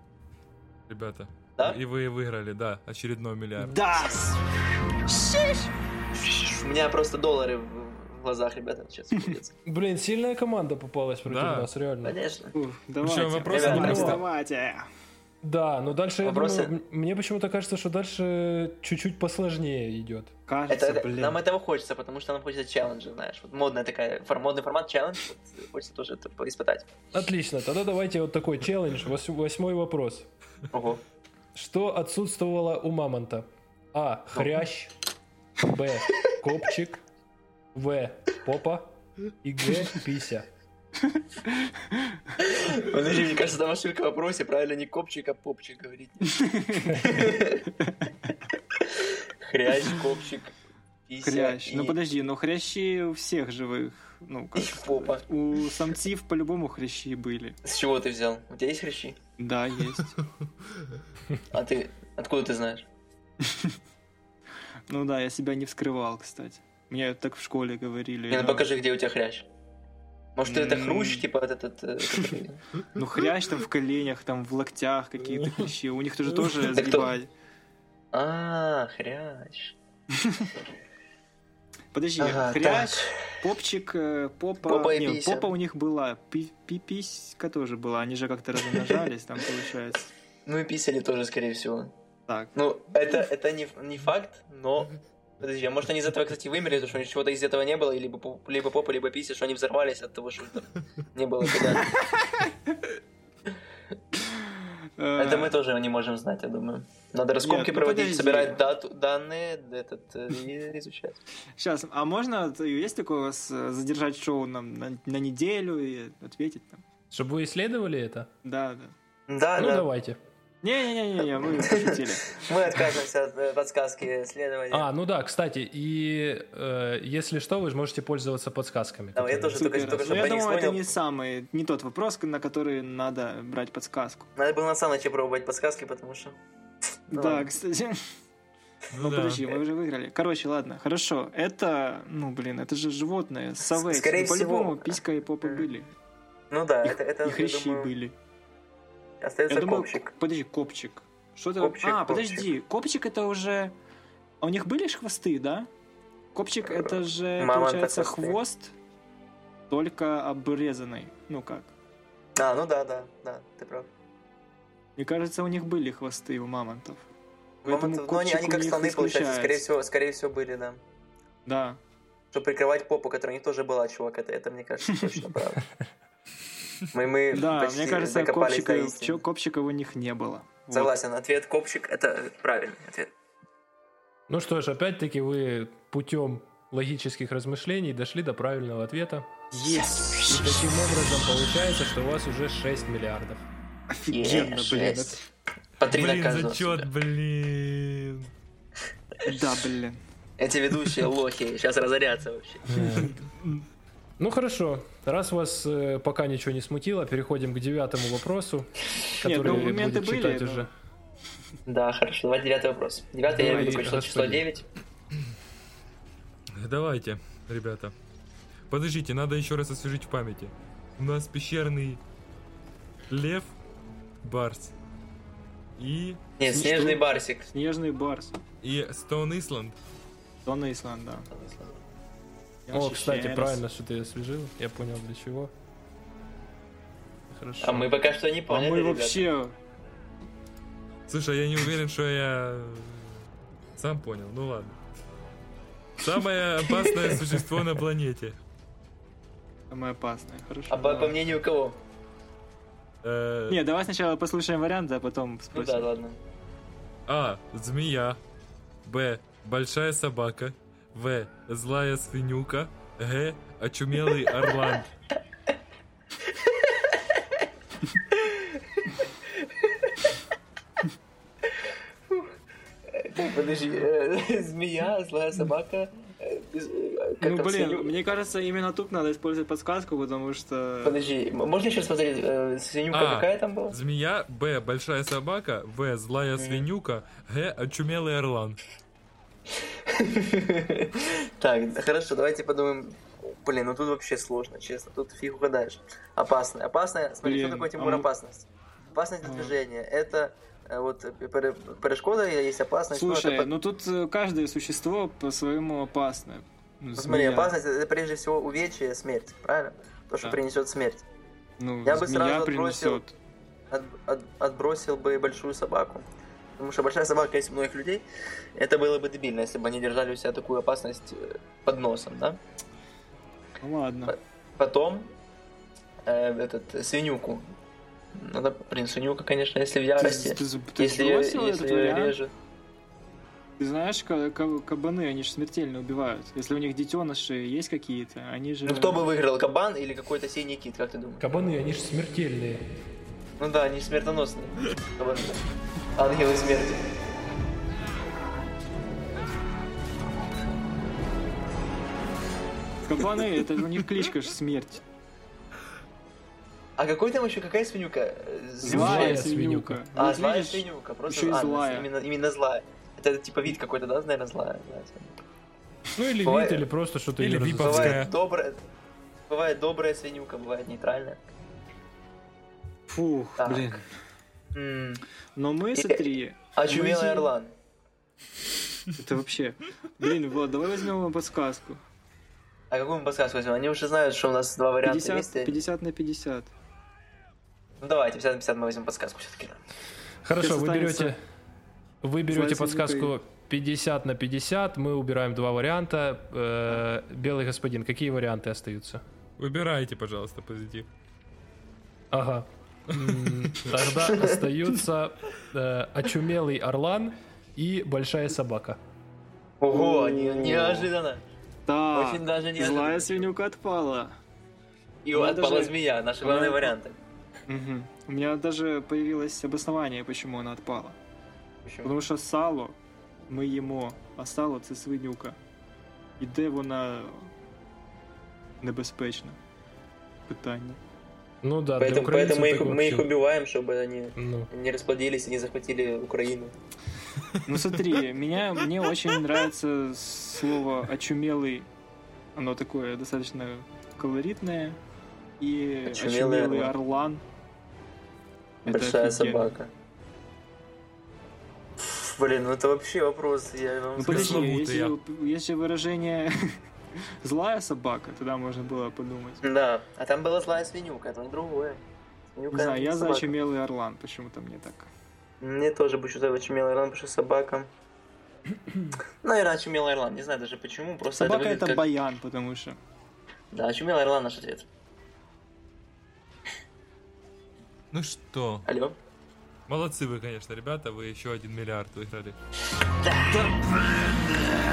Ребята. Да? И вы выиграли, да, очередной миллиард. Да! У меня просто доллары в глазах, ребята, сейчас. Блин, сильная команда попалась против Да. нас, реально. Конечно. Ух, давайте, вопросы не просто. давайте. Да, но дальше, Вопросы? я думаю, мне почему-то кажется, что дальше чуть-чуть посложнее идет. Кажется, Это, блин. нам этого хочется, потому что нам хочется челленджа, знаешь. Вот модная такая, фор- модный формат челлендж, вот, хочется тоже это испытать. Отлично, тогда давайте вот такой челлендж. Вось- Восьмой вопрос. Ого. Что отсутствовало у мамонта? А. Хрящ. Б. Копчик. В. Попа. И Г. Пися. Подожди, мне кажется, там ошибка в вопросе, правильно, не копчик, а попчик говорить. Хрящ, копчик, Хрящ. и- Ну подожди, но хрящи у всех живых. Ну, как попа. у самців по-любому хрящи были. С чего ты взял? У тебя есть хрящи? Да, есть. А ты, откуда ты знаешь? Ну да, я себя не вскрывал, кстати. Мне так в школе говорили. Не, ну покажи, где у тебя хрящ. Может, это хрущ, типа вот этот... э, Ну хрящ там в коленях, там в локтях какие-то хрящи. У них тоже тоже сгибать. А, хрящ. Подожди, Ага, хрящ, попчик, э, попа... Не, попа у них была, пи- пи- писька тоже была. Они же как-то размножались, там получается. Ну и писали тоже, скорее всего. Так. Ну, это, это не, не факт, но... Подожди, а может они из этого, кстати, вымерли, потому что у них чего-то из этого не было, и либо, поп- либо попа, либо пися, что они взорвались от того, что там не было туда. Э, Это мы тоже не можем знать, я думаю. Надо раскопки Нет, ну проводить, подожди. собирать дату, данные этот, э, и изучать. Сейчас, а можно, т- есть такое у вас э, задержать шоу на, на, на неделю и ответить там? Чтобы вы исследовали это? Да, да. Да, Ну да. давайте. Не-не-не, мы пошутили. Мы отказываемся от э, подсказки следования. А, ну да, кстати, и э, если что, вы же можете пользоваться подсказками. Да, я которые- тоже только, только что Ну, я думаю, это вспомнил. не самый, не тот вопрос, на который надо брать подсказку. Надо было на самом начале пробовать подсказки, потому что... Ну да, ладно. кстати. Ну Ну, да. подожди, мы уже выиграли. Короче, ладно, хорошо. Это, ну, блин, это же животное, совы. скорее Ну, По-любому всего. писька и попа были. Ну да, И, это, это и я хрящи думаю, были. Остается Я думаю, копчик. подожди, копчик. Что это? Копчик, а, копчик. подожди, копчик это уже... А у них были ж хвосты, да? Копчик это же, Мамонта получается, хвосты. хвост, только обрезанный. Ну как? А, ну да, да, да, ты прав. Мне кажется, у них были хвосты у мамонтов. Мамонты- ну, они, они как слоны, получается, скорее всего, скорее всего, были, да. Да. Чтобы прикрывать попу, которая у них тоже была, чувак, это, это мне кажется, точно правда. Мы, мы Да, почти мне кажется, копчика, до копчика у них не было. Вот. Согласен, ответ копчик это правильный ответ. Ну что ж, опять-таки вы путем логических размышлений дошли до правильного ответа. Yes. И таким образом получается, что у вас уже 6 миллиардов. Офигенно, Е, блин. По три Блин, зачет, сука. блин. Да, блин. Эти ведущие лохи сейчас разорятся вообще. Ну хорошо, раз вас э, пока ничего не смутило, переходим к девятому вопросу, Нет, который ну, моменты будет были, читать но- уже. Да, хорошо, давай девятый вопрос. Девятый, я Давай, имею в виду число, господин. 9. Давайте, ребята. Подождите, надо еще раз освежить в памяти. У нас пещерный лев, барс и, Нет, Ну снежный барсик. Снежный барс. и Стоун Исланд. Дон Исланд, да. Я О, кстати, правильно, что ты освежил. Я понял для чего. Хорошо. А мы пока что не А поняли, мы ребята. вообще... Слушай, я не уверен, что я сам понял. Ну ладно. Самое опасное существо на планете. Самое опасное. Хорошо. А по, по мнению кого? Э, Не, давай сначала послушаем варианты, а потом Ну спросим. да, ладно. А. Змея. Б. Большая собака. В. Злая свинюка. Г. Очумелый орлан. Так, подожди, э, змея, злая собака. э, э, как Ну, блин, мне кажется, именно тут надо использовать подсказку, потому что... Подожди, можно еще э, свинюка А. какая там была? Змея. Б. Большая собака. В. Злая свинюка. Г. Очумелый орлан. Так, хорошо, давайте подумаем. Блин, ну тут вообще сложно, честно. Тут фиг угадаешь. Опасная. Опасная. Смотри, что такое, Тимур, а опасность? Опасность для А. движения. Это э, вот э, пере- перешкода есть опасность. ну, Слушай, это ну тут э, каждое существо по-своему опасное. Ну, смотри, опасность это прежде всего увечье, смерть, правильно? То, что Да. принесет смерть. Ну, Я бы сразу отбросил- принесет. от- от- отбросил бы большую собаку. Потому что большая собака есть у многих людей. Это было бы дебильно, если бы они держали у себя такую опасность э, под носом, да? Ну ладно. Потом э, этот свинюку. Надо, блин, свинюка, конечно, если в ярости. Ты, ты- ты если сбросил если вариант? режет. Ты знаешь, ка- ка- кабаны, они же смертельно убивают. Если у них детеныши есть какие-то, они же... Ну кто бы выиграл, кабан или какой-то синий кит, как ты думаешь? Кабаны, они же смертельные. Ну да, они смертоносные. Кабаны. Ангелы смерти. Кабаны, это у них кличка же смерть. А какой там еще, какая свинюка? Э, Злая Злая свинюка. свинюка. А, Вот злая видишь, свинюка. Просто еще и а, злая. Именно, именно злая. Это типа вид какой-то, да, наверное, злая. Ну или Бывает- вид, или просто что-то Или разозлило. Бывает добрая, бывает добрая свинюка, бывает нейтральная. Фух, Так. блин. Но мы, смотри, Очумелый Мы- орлан. это вообще... Блин, вот, давай возьмем вам подсказку. А какую мы подсказку возьмем? Они уже знают, что у нас два варианта 50, есть. 50 на 50. Ну давайте, 50 на 50 мы возьмем подсказку все-таки. Хорошо, вы берете, вы берете подсказку свинюка 50 на 50, мы убираем два варианта. Э, Белый господин, какие варианты остаются? Выбирайте, пожалуйста, позитив. Ага. Тогда остаются э, очумелый орлан и большая собака. Ого, не- неожиданно. Так, Очень даже неожиданно. злая свинюка отпала. И У отпала даже- змея, наши у меня- главные варианты. Мгм. У меня даже появилось обоснование, почему она отпала. Почему? Потому що сало ми їмо, а сало це свинюка. І де вона небезпечна? Питання. Ну да, Поэтому, поэтому мы, их, так мы их вообще. убиваем, чтобы они Ну, не расплодились и не захватили Украину. Ну смотри, меня, мне очень нравится слово «очумелый». Оно такое достаточно колоритное. И Очумелый «очумелый орлан». орлан». Это Большая офигенно. собака. Блин, ну это вообще вопрос. Я вам Ну скажу. подожди, если, если выражение «злая собака», тогда можно было подумать. Да, а там была злая свинюка, это другое. Свинюка Не знаю, это я за собака. очумелый орлан, почему-то мне так. Мне тоже бы что-то очумелый орлан, потому что собака. Наверное, очумелый орлан, не знаю даже почему, просто Собака выглядит это как- баян, потому что. Да, очумелый орлан наш ответ. Ну что, Алло? Молодцы вы, конечно, ребята, вы еще один миллиард выиграли.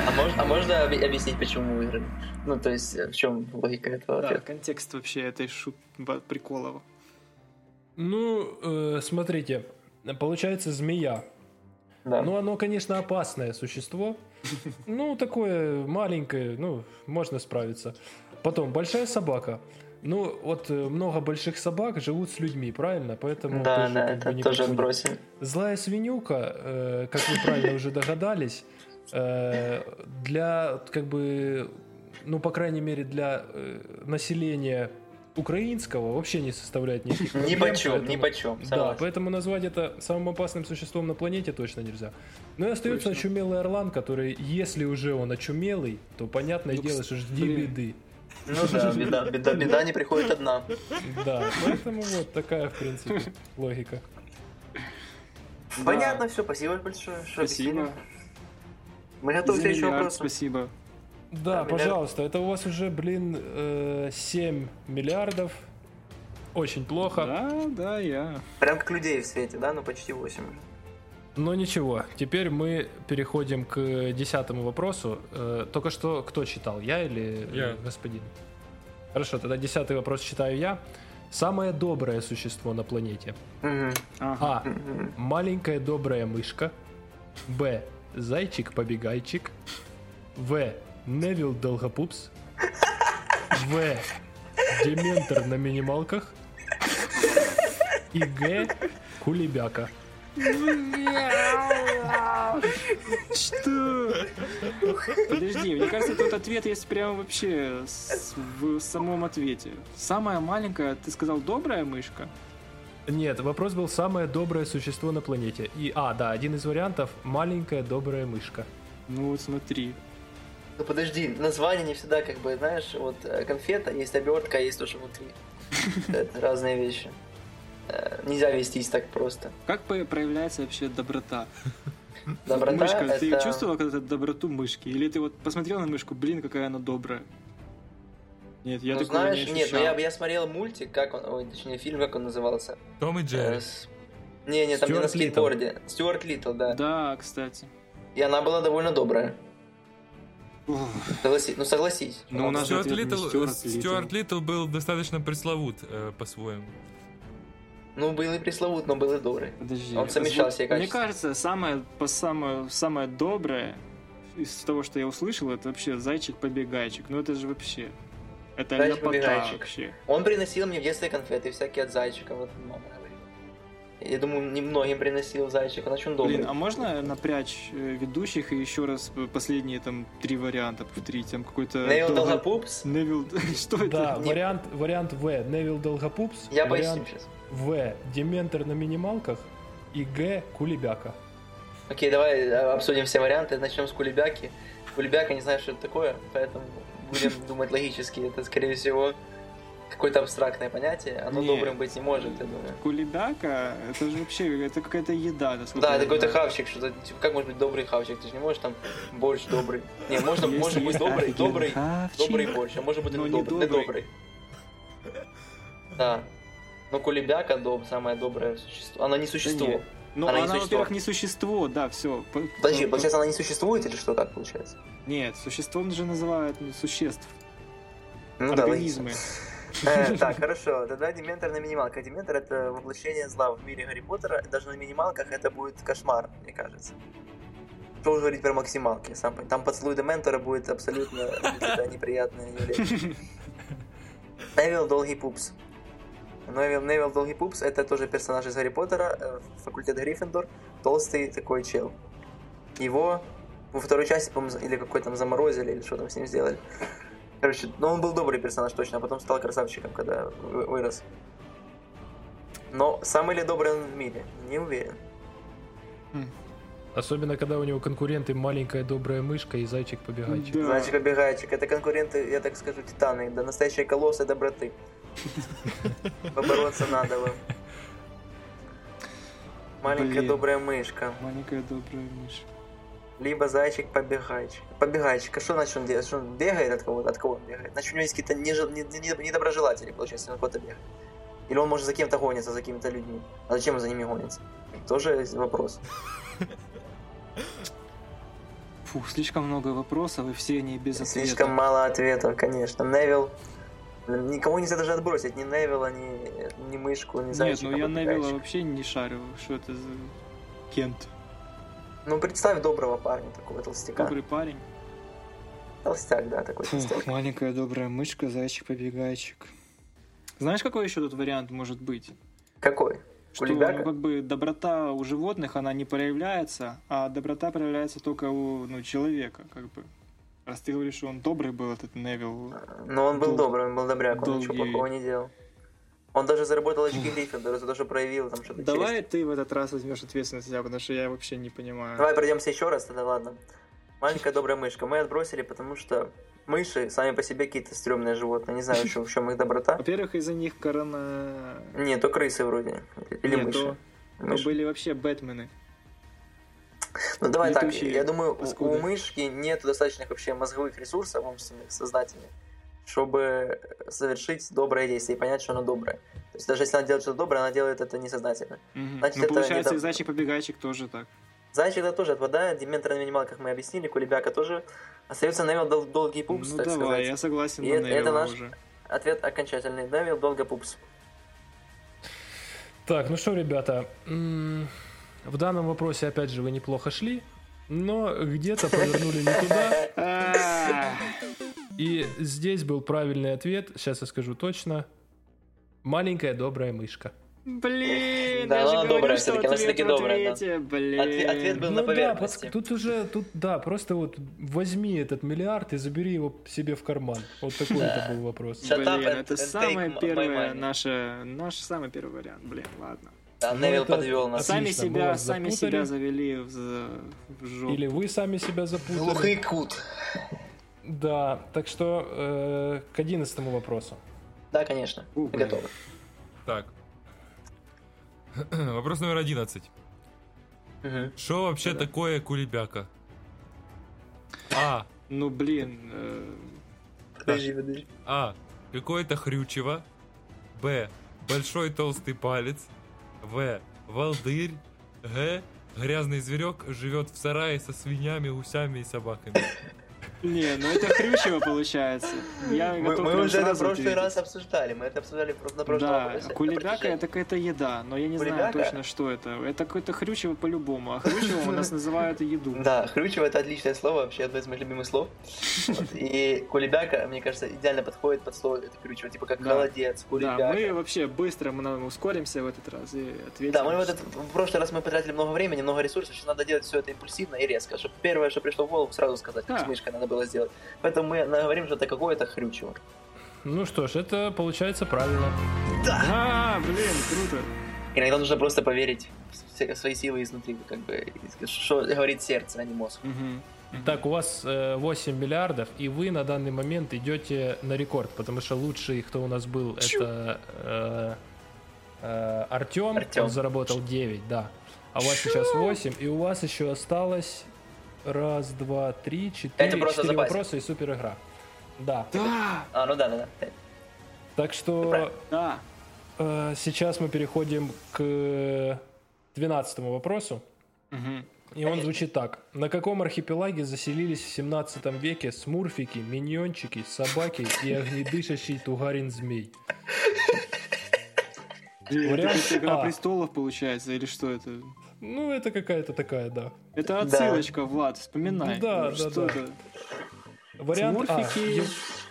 А, мож- а можно объ- объяснить, почему мы выиграли? Ну, то есть, в чем логика этого Да, ответа? контекст вообще этой шут приколова. ну э, смотрите, получается змея. Да. Ну, оно, конечно, опасное существо. Ну, такое маленькое, ну, можно справиться. Потом, большая собака. Ну, вот э, много больших собак живут с людьми, правильно? Поэтому да, тоже, да, бы, это не тоже подходит. отбросим. Злая свинюка, э, как вы правильно уже догадались, э, для, как бы, ну, по крайней мере, для э, населения украинского вообще не составляет никаких Ни проблем. почем, поэтому- ни почем. Да, согласен. поэтому назвать это самым опасным существом на планете точно нельзя. Ну и остается Точно. очумелый орлан, который, если уже он очумелый, то понятное Ну, дело, что жди блин. беды. Ну да, беда, беда, беда не приходит одна. Да, поэтому вот такая, в принципе, логика. Понятно, все, спасибо большое. что Спасибо. объяснили. Мы готовы к следующему миллиард вопросу. спасибо. Да, пожалуйста, это у вас уже, блин, э, 7 миллиардов. Очень плохо. Да, да, я. Прям как людей в свете, да? Ну почти 8 уже. Но ничего, теперь мы переходим к десятому вопросу. Э, только что кто читал, я или Я. господин? Хорошо, тогда десятый вопрос читаю я. Самое доброе существо на планете. Ага. А. Маленькая добрая мышка. Б. Зайчик-побегайчик. В. Невил Долгопупс. В. Дементор на минималках. И Г. Кулебяка. Что? Подожди, мне кажется, тут ответ есть прямо вообще в самом ответе. Самая маленькая, ты сказал, добрая мышка? Нет, вопрос был самое доброе существо на планете. И, а, да, один из вариантов маленькая добрая мышка. Ну вот смотри. Ну подожди, название не всегда как бы, знаешь, вот э, конфета, есть обертка, а есть то, что внутри. Это разные вещи. Э, Нельзя вестись так просто. Как проявляется вообще доброта? Доброта Мышка, это... ты чувствовал когда-то доброту мышки? Или ты вот посмотрел на мышку, блин, какая она добрая? Нет, я ну, такого знаешь, не нет, ну ощущал. я, я смотрел мультик, как он, ой, точнее, фильм, как он назывался? Том и Э, Джерри. с- Не, не, там где на Стюарт Литтл. скейтборде. Стюарт Литтл, да. Да, кстати. И она была довольно добрая. Ух, Согласись, ну согласись. Ну, у нас Стюарт не Литтл, Стюарт Литтл. Стюарт Литтл был достаточно пресловут э, по-своему. Ну, был и пресловут, но был и добрый. Подожди. Он совмещал все Мне качества. кажется, самое, по самое, самое доброе из того, что я услышал, это вообще зайчик-побегайчик. Ну это же вообще... Это ляпота Зайчик-побегайчик. вообще. Он приносил мне в детстве конфеты всякие от зайчика, вот мама говорит. Я думаю, немногим приносил зайчик, он очень добрый. Блин, а можно напрячь э, ведущих и еще раз последние там три варианта повторить? Там какой-то... Невил долго- Долгопупс? Невил... Что это? Да, вариант, вариант В. Невил Долгопупс. Я вариант поясню сейчас. В. Дементор на минималках. И Г. Кулебяка. Окей, давай э, обсудим все варианты. Начнем с кулебяки. Кулебяка не знаю, что это такое, поэтому будем думать логически. Это, скорее всего, какое-то абстрактное понятие. Оно Нет. добрым быть не может, я думаю. Кулебяка, это же вообще, это какая-то еда. Да, это какой-то хавчик, что-то, типа, как может быть добрый хавчик? Ты же не можешь там борщ добрый. Не, можно, Если может быть добрый, добрый, хавчик, добрый борщ, а может быть и не добрый, добрый. недобрый. Да. Но кулебяка доб, самое доброе существо. Она не существо. нет. Ну, Она она, во-первых, не существо, да, все. Подожди, получается, она не существует или что так получается? Нет, существом же называют ну, существ, Ну да, организмы. Э, Так, хорошо. Тогда Дементор на минималках. Дементор это воплощение зла в мире Гарри Поттера. Даже на минималках это будет кошмар, мне кажется. Что уж говорить про максималки. Сам, там поцелуй Дементора будет абсолютно неприятное явление. Невилл Долгопупс. Невилл, Невилл Долгопупс это тоже персонаж из Гарри Поттера, э, факультет Гриффиндор, толстый такой чел. Его во второй части, по-моему, за- или какой там заморозили, или что там с ним сделали. Короче, ну он был добрый персонаж точно, а потом стал красавчиком, когда вы- вырос. Но самый ли добрый он в мире? Не уверен. Особенно, когда у него конкуренты маленькая добрая мышка и зайчик-побегайчик. Да. Зайчик обегайчик. Это конкуренты, я так скажу, титаны. Да настоящие колоссы доброты. Побороться надо вам. Маленькая Блин. добрая мышка. Маленькая добрая мышь. Либо зайчик-побегайчик. Побегайчик. А что значит он делает? Что он бегает от кого-то? От кого он бегает? Значит, у него есть какие-то неж- не- не- недоброжелатели, получается, он куда-то бегает. Или он может за кем-то гонится, за какими-то людьми. А зачем он за ними гонится? Тоже вопрос. Фух, слишком много вопросов, и все они без ответа. Слишком мало ответов, конечно. Невил. Никого нельзя даже отбросить. Ни Невила, ни, ни мышку, ни Нет, зайчика. ну я. Невилла вообще не шарю, что это за Кент. Ну, представь доброго парня, такого толстяка. Добрый парень. Толстяк, да, такой толстяк. Фух, маленькая добрая мышка, зайчик-побегайчик. Знаешь, какой еще тут вариант может быть? Какой? Что, Кулебяка? ну, как бы доброта у животных, она не проявляется, а доброта проявляется только у ну, человека, как бы. Раз ты говоришь, что он добрый был, этот Невил. Но он был Дол- добрый, он был добряк, он ничего плохого не делал. Он даже заработал очки Гриффиндора за то, что проявил там что-то Давай через- ты в этот раз возьмешь ответственность за себя, потому что я вообще не понимаю. Давай пройдемся еще раз тогда, ладно. Маленькая добрая мышка. Мы отбросили, потому что мыши сами по себе какие-то стрёмные животные. Не знаю, в чем их доброта. Во-первых, из-за них корона... Нет, то крысы вроде. Или Нет, мыши. то- то Мыши. были вообще Бэтмены. Ну давай так, я думаю, у- мышки нет достаточных вообще мозговых ресурсов умственных, сознательных, чтобы совершить доброе действие и понять, что оно доброе. То есть даже если она делает что-то доброе, она делает это несознательно. Мгм. Значит, ну, это получается, не и доб- зайчик-побегайчик тоже так. Зайчик это тоже отпадает, Дементор на минималках мы объяснили, Кулебяка тоже. Остается Невил дол- долгий пупс, ну так давай, сказать. я согласен И на это- наш- уже. Ответ окончательный. Невил долго пупс. Так, ну что, ребята, в данном вопросе, опять же, вы неплохо шли, но где-то повернули не туда, и здесь был правильный ответ, сейчас я скажу точно. Маленькая добрая мышка. Блин, Да, я же она говорю, добрая что ответ всё-таки в добрая, да. блин. Ответ- ответ был на Ну да, поверхности. пос- тут уже, тут, да, просто вот возьми этот миллиард и забери его себе в карман. Вот такой это был вопрос. Блин, это самое первое наше, наш самый первый вариант. Блин, ладно. Да, Ну, Невил это- подвел нас. Отлично, Сами мы себя, сами запутали. себя завели в, в жопу. Или вы сами себя запутали. Глухий кут. Да, так что э, к одиннадцатому вопросу. Да, конечно. У, готовы. Так, Вопрос номер 11. Мгм. Что вообще Да-да. такое кулебяка? А. Ну, блин, э, Подожди, подожди. А. Какое-то хрючево. Б. Большой толстый палец. В. Волдырь. Г. Грязный зверек живет в сарае со свиньями, гусями и собаками. Не, ну это хрючево получается. Я Мы, мы уже сразу прошлый ответить. раз обсуждали. Мы это обсуждали на прошлом Да, вопросе. кулебяка это какая-то еда, но я не знаю Кулебяка? точно, что это. Это какое-то хрючево по-любому, а хрючево у нас называют еду. Да, хрючево это отличное слово, вообще одно из моих любимых слов. Вот. И кулебяка, мне кажется, идеально подходит под слово это хрючево, типа как Да. холодец, Да, кулебяка. мы вообще быстро мы наверное, ускоримся в этот раз и ответим. Да, мы в, этот, в прошлый раз мы потратили много времени, много ресурсов, сейчас надо делать все это импульсивно и резко, чтобы первое, что пришло в голову, сразу сказать, как Да. с мышкой надо было сделать. Поэтому мы говорим, что это какое-то хрючево. Ну что ж, это получается правильно. А, блин, круто. Иногда нужно просто поверить в свои силы изнутри, как бы, что говорит сердце, а не мозг. Мгм. Так, у вас э, 8 миллиардов, и вы на данный момент идете на рекорд, потому что лучший, кто у нас был, это э, э, Артем. Он заработал 9, да. А у вас сейчас 8, и у вас еще осталось раз, два, три, четыре, Это просто четыре вопроса и супер игра. Да. Да, А, ну да, да, да. Так что да. э, сейчас мы переходим к 12 вопросу. Мгм. И он звучит так. На каком архипелаге заселились в 17 веке смурфики, миньончики, собаки и огнедышащий тугарин-змей? Вариант Это Игра А. престолов получается, или что это? Ну, это какая-то такая, да. Это Да. отсылочка, Влад, вспоминай. Да, Ну, да, что да. это? Вариант А. Смурфики. Ев-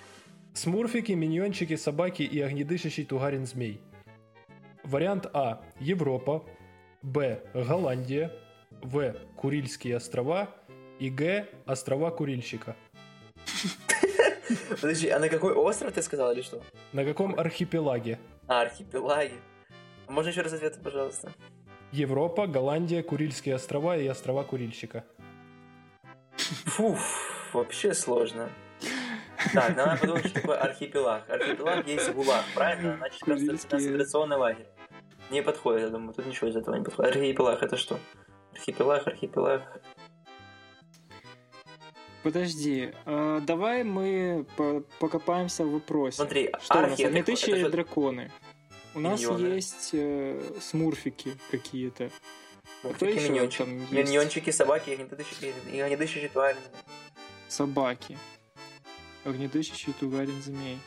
Смурфики, миньончики, собаки и огнедышащий тугарин-змей. Вариант А. Европа. Б. Голландия. В. Курильские острова. И Г. Острова Курильщика. Подожди, а на какой остров ты сказал или что? На каком архипелаге? А, архипелаги. А Можно еще раз ответы, пожалуйста? Европа, Голландия, Курильские острова и острова Курильщика. Фуф, вообще сложно. Так, надо подумать, что такое архипелаг. Архипелаг есть ГУЛАГ, правильно? Значит, концентрационный лагерь. Не подходит, я думаю, тут ничего из этого не подходит. Архипелаг это что? Архипелаг, архипелаг. Подожди, а, давай мы по- покопаемся в вопросе. Смотри, Что у нас? архи это, Огнетычие это что- драконы. У нас Миньоны. есть э, смурфики какие-то. Ну, Кто какие еще миньончики? там есть? Миньончики, собаки, огнедышащие, и огнедышащие твари. Собаки. Огнедышащий тугарин змей.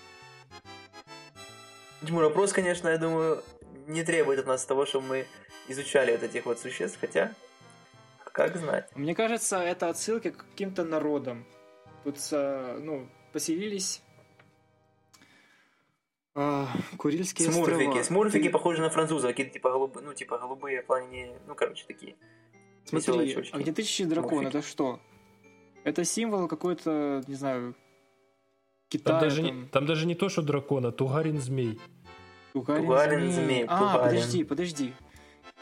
Тимур, вопрос, конечно, я думаю, не требует от нас того, чтобы мы изучали вот этих вот существ, хотя, как знать. Мне кажется, это отсылки к каким-то народам. Тут, а, ну, поселились а, Курильские Смурфики. острова. Смурфики Ты- похожи на французов, какие-то типа голубые, ну, типа голубые в плане, не- ну, короче, такие. Смотри, огнетычащий дракон, это что? Это символ какой-то, не знаю, Китая, Там даже, там, не, там даже не то, что дракона, тугарин-змей. Тугарин, Тугарин змей. змей, А, Тугарин. подожди, подожди.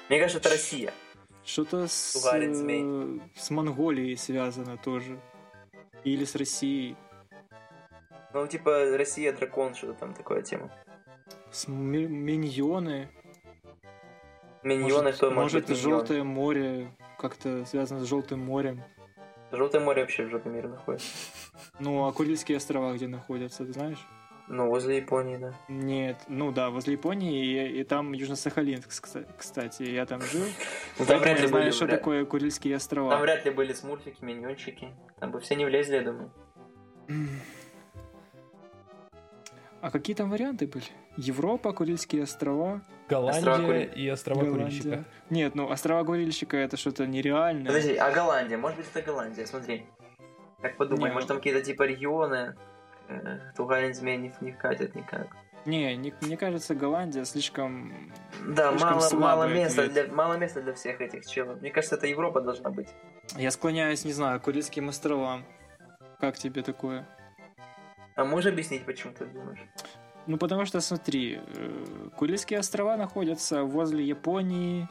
Мне кажется, это Россия. Что-то с, Тугарин змей. э, с Монголией связано тоже. Или с Россией. Ну, типа, Россия, дракон, что-то там такая тема. С ми- миньоны. Миньоны, может, кто может может быть желтое море как-то связано с желтым морем. Желтое море вообще в жопе мира находится. Ну, а Курильские острова где находятся, ты знаешь? Ну, возле Японии, да. Нет, ну да, возле Японии, и, и там Южно-Сахалинск, кста- кстати, я там жил. Ну, там вряд ли были, что такое Курильские острова. Там вряд ли были смурфики, миньончики. Там бы все не влезли, я думаю. А какие там варианты были? Европа, Курильские острова, Голландия Острова Кури- и острова Голландия. Курильщика. Нет, ну острова Курильщика это что-то нереальное. Подожди, а Голландия? Может быть, это Голландия, смотри. Так подумай, Не, может там какие-то типа регионы, э, змей не, не катят никак. Не, не- мне кажется, Голландия слишком... Да, Слишком мало, мало места, ответ. для, мало места для всех этих челов. Мне кажется, это Европа должна быть. Я склоняюсь, не знаю, к Курильским островам. Как тебе такое? А можешь объяснить, почему ты думаешь? Ну, потому что, смотри, э, Курильские острова находятся возле Японии,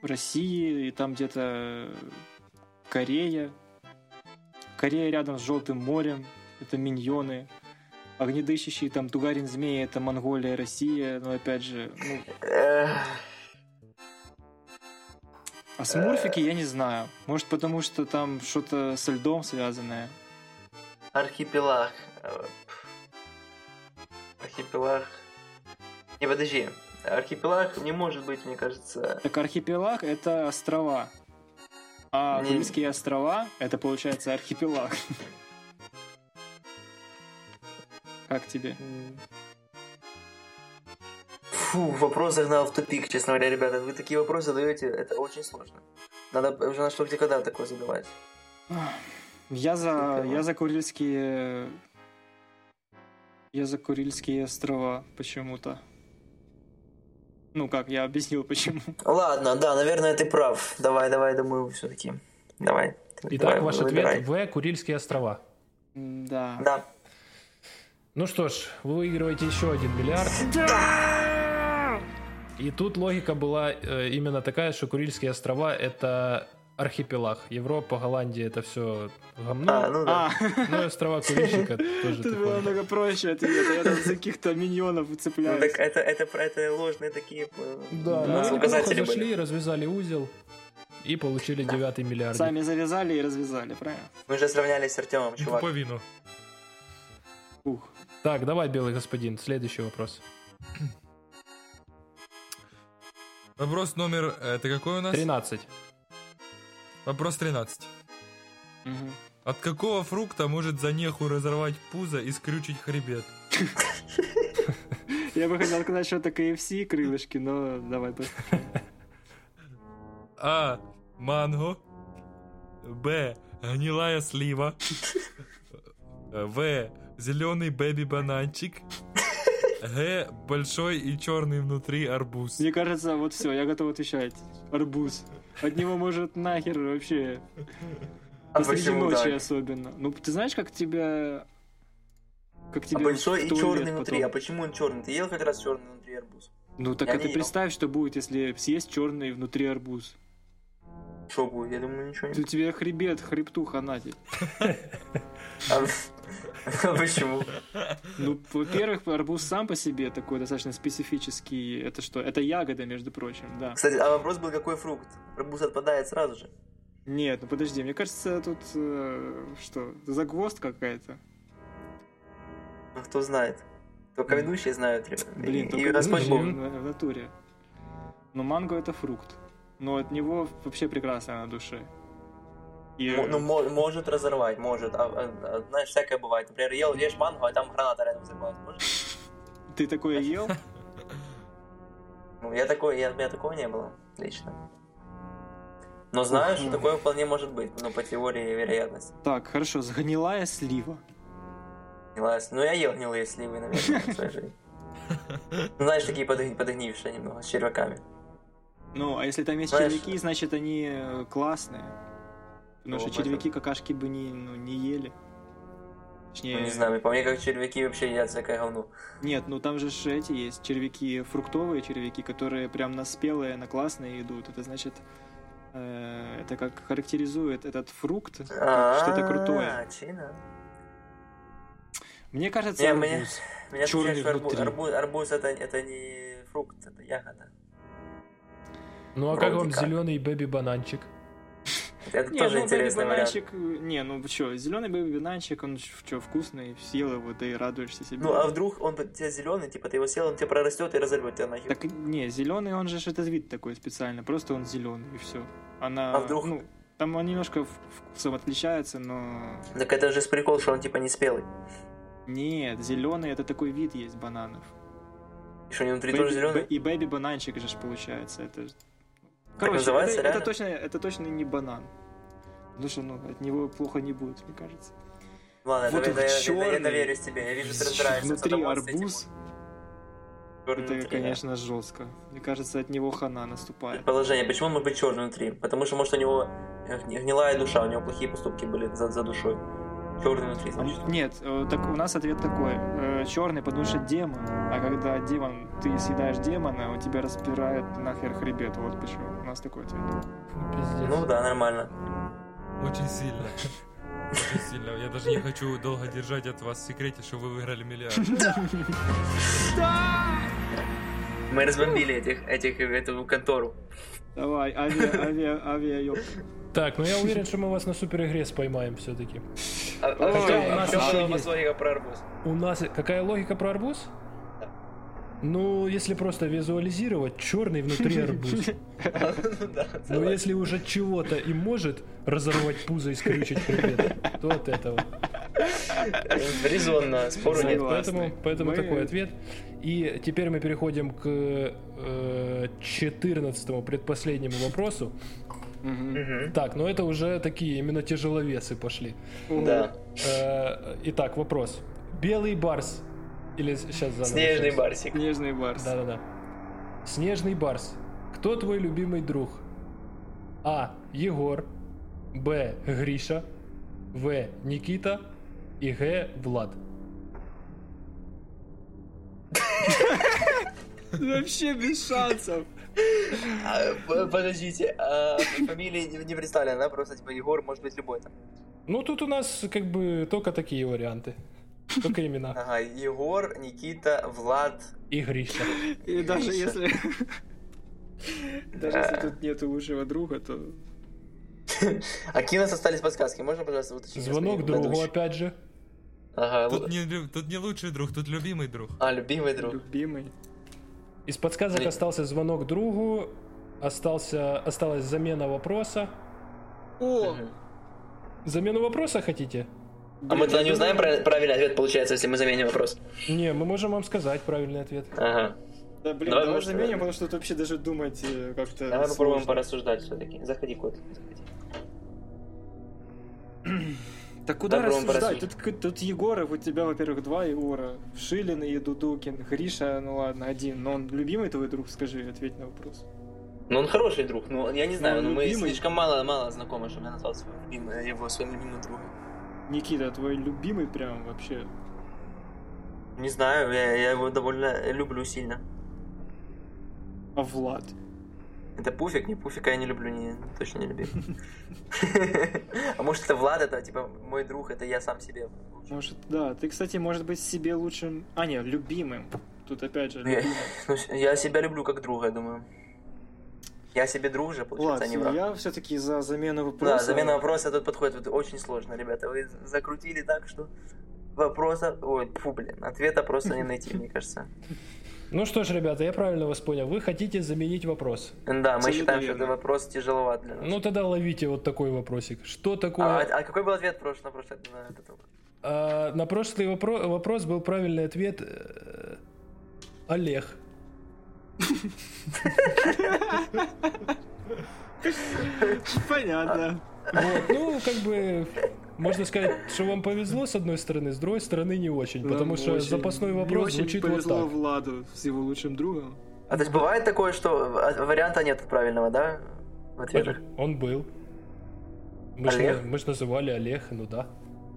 России, и там где-то Корея. Корея рядом с Желтым морем, это миньоны. Огнедышащий там Тугарин Змей, это Монголия, Россия, но опять же, ну, А смурфики я не знаю. Может, потому что там что-то со льдом связанное. Архипелаг. Архипелаг. Не, подожди. Архипелаг не может быть, мне кажется... Так архипелаг это острова. А Не- Курильские острова это получается архипелаг. Как тебе? Фу, вопрос загнал в тупик, честно говоря, ребята. Вы такие вопросы задаете, это очень сложно. Надо уже на что где когда такое задавать. Я за, я за Курильские... Я за Курильские острова почему-то. Ну как, я объяснил почему. Ладно, да, наверное, ты прав. Давай, давай, думаю, все-таки. Давай. Итак, Давай, ваш выбирай. ответ В. Курильские острова. Да. Да. Ну что ж, вы выигрываете еще один миллиард. И тут логика была э, именно такая, что Курильские острова это архипелаг. Европа, Голландия это все говно. А, ну да. А, Ну и острова Курильщика тоже тут было такое. много проще ответа. Я там за каких-то миньонов Ну, цепляюсь. так это, это, это ложные такие э, Да, Да. неплохо указатели зашли, были. развязали узел и получили девятый миллиард. Сами завязали и развязали, правильно? Мы же сравнялись с Артемом, чувак. Пуповину. Ух. Так, давай, белый господин, следующий вопрос. Вопрос номер... э, Это какой у нас? 13. Вопрос 13. Мгм. От какого фрукта может за неху разорвать пузо и скрючить хребет? Я бы хотел сказать, что это KFC, крылышки, но давай. по- А. Манго. Б. Гнилая слива. В. Зеленый бэби-бананчик. Г. Большой и черный внутри арбуз. Мне кажется, вот все, я готов отвечать. Арбуз. От него может нахер вообще. А Посреди почему ночи так? особенно. Ну, ты знаешь, как тебя... Как А тебе большой в и черный внутри. А потом? почему он черный? Ты ел хоть раз черный внутри арбуз? Ну, так Я а ты ел. представь, что будет, если съесть черный внутри арбуз. Что будет? Я думаю, ничего Ты не тебе хребет, хребту ханатит. Почему? Ну, во-первых, арбуз сам по себе такой достаточно специфический. Это что? Это ягода, между прочим, да. Кстати, а вопрос был, какой фрукт? Арбуз отпадает сразу же. Нет, ну подожди, мне кажется, тут э, что, загвоздка какая-то. Ну, кто знает. Только ведущие знают. Блин, и, только и Господь Бог. в, в натуре. Но манго это фрукт. Но от него вообще прекрасно на душе. И, Ну, мо- может разорвать, может. А, а- а, знаешь, всякое бывает. Например, ел, ешь манго, а там граната рядом взорвалась. Может? ты такое ел? Ну, я такой, я, у меня такого не было, лично. Но знаю, что Ух. такое вполне может быть, ну, по теории вероятности. Так, хорошо, сгнилая слива. Гнилая с- Ну, я ел гнилые сливы, наверное, в своей жизни. Ну, Знаешь, такие подгнившие немного, с червяками. Ну, а если там есть Знаешь- червяки, значит они классные. Потому Ну, что червяки какашки бы не, ну, не ели. Точнее, Ну, не знаю, по мне, как червяки вообще едят всякое говно. Нет, ну там же эти есть червяки, фруктовые червяки, которые прям на спелые, на классные идут. Это значит, э, это как характеризует этот фрукт, что-то крутое. А, чина. Мне кажется, Не, арбуз. мне- что арбуз, арбуз, арбуз это, это не фрукт, это ягода. Ну а Вроде как вам как. зеленый бэби-бананчик? Это Не, тоже ну интересный вариант. бэби-бананчик, не, ну что, зеленый бэби-бананчик, он что, вкусный, съел его, да и радуешься себе. Ну, а вдруг он у тебя зеленый, типа ты его съел, он тебя прорастет и разорвет тебя нахер. Так не, зеленый, он же это вид такой специально, просто он зеленый и все. Она, А вдруг- ну, там он немножко вкусом отличается, но Так это же прикол, что он типа не спелый. нет, зеленый это такой вид есть бананов. И что, они внутри Бэби- тоже зеленый? И бэби бананчик же получается. Это... ж- Так это, это реально? точно, это точно не банан. Потому что ну, от него плохо не будет, мне кажется. Ладно, Вот это, он это, это, чёрный. я доверюсь тебе. Я вижу, ты разбираешься Внутри арбуз, это, внутри, да. конечно, жестко. Мне кажется, от него хана наступает. Предположение, почему он может быть черный внутри? Потому что, может, у него гни- гнилая душа, у него плохие поступки были за, за душой. Черный внутри, значит. Нет, э, так у нас ответ такой. черный, потому что демон. А когда демон, ты съедаешь демона, он тебя распирает нахер хребет. Вот почему. У нас такой ответ. Пиздец. Ну да, нормально. Очень сильно. Очень сильно. Я даже не хочу долго держать от вас в секрете, что вы выиграли миллиард. Мы разбомбили этих, этих, эту контору. Давай, авиа, авиа, авиа, Так, ну я уверен, что мы вас на супер игре споймаем все-таки. А, а Ой, у нас вас есть. логика про арбуз? У нас какая логика про арбуз? Ну, если просто визуализировать, черный внутри арбуз. Но если уже чего-то и может разорвать пузо и скрючить хребет, то от этого. резонно, спору нет. Поэтому, поэтому такой ответ. И теперь мы переходим к э, 14 предпоследнему вопросу. Мгм. Так, ну это уже такие именно тяжеловесы пошли. Да. Э, итак, вопрос. Белый барс. Или сейчас заново. Снежный барсик. Снежный барс. Да-да-да. Снежный барс. Кто твой любимый друг? А. Егор. Б. Гриша. В. Никита. И Г. Влад. Вообще без шансов. А, Подождите, а фамилии не- представлены, да? Просто типа Егор может быть любой там. Ну, тут у нас как бы только такие варианты. Только имена. Ага, Егор, Никита, Влад. И Гриша. И даже если... Даже если тут нету лучшего друга, то... А какие у нас остались подсказки? Можно, пожалуйста, уточнить? Звонок другу опять же. Ага, Тут не, тут не лучший друг, тут любимый друг. а, любимый друг. Любимый. Из подсказок Блин. остался звонок другу. Остался, осталась замена вопроса. О! Замену вопроса хотите? А мы тогда не узнаем прав- правильный ответ, получается, если мы заменим вопрос. Не, мы можем вам сказать правильный ответ. Ага. Да, блин, Давай, давай, может, заменим, э, потому что тут вообще даже думать э, как-то Давай попробуем сложно. порассуждать все-таки. Заходи, кот. Заходи. Так куда рассуждать? Тут, тут Егоров, у тебя, во-первых, два Егора. Шилин и Дудукин. Гриша, ну ладно, один. Но он любимый твой друг, скажи, ответь на вопрос. Ну, он хороший друг. Ну, я не знаю, он но мы любимый. слишком мало, мало знакомы, чтобы я назвал своего любимого, его своим любимым другом. Никита, твой любимый прям вообще. Не знаю, я, я его довольно люблю сильно. А Влад? Это пуфик, не пуфика я не люблю, не, точно не люблю. А может это Влад, это типа мой друг, это я сам себе. Может, да. Ты, кстати, может быть себе лучшим... А, нет, любимым. Тут опять же Ну, я- себя люблю как друга, я думаю. Я себе друг же, получается, а не враг. я все-таки за замену вопроса. Да, замена вопроса тут подходит вот очень сложно, ребята. Вы закрутили так, что вопроса... Ой, фу, блин, ответа просто не найти, мне кажется. Ну что ж, ребята, я правильно вас понял. Вы хотите заменить вопрос. Да, мы Абсолютно считаем, что верно. это вопрос тяжеловат для нас. Ну тогда ловите вот такой вопросик. Что такое... а, а какой был ответ прош- на прошлый на этот вопрос? А, на прошлый вопро- вопрос был правильный ответ э, Олег. Понятно. Вот, ну, как бы, можно сказать, что вам повезло с одной стороны, с другой стороны не очень, потому что очень- запасной вопрос очень звучит вот повезло так. Владу с его лучшим другом. А то есть бывает такое, что а, варианта нет правильного, да? В ответах? Он был. Мы ж, Олег? мы ж называли Олег, ну да.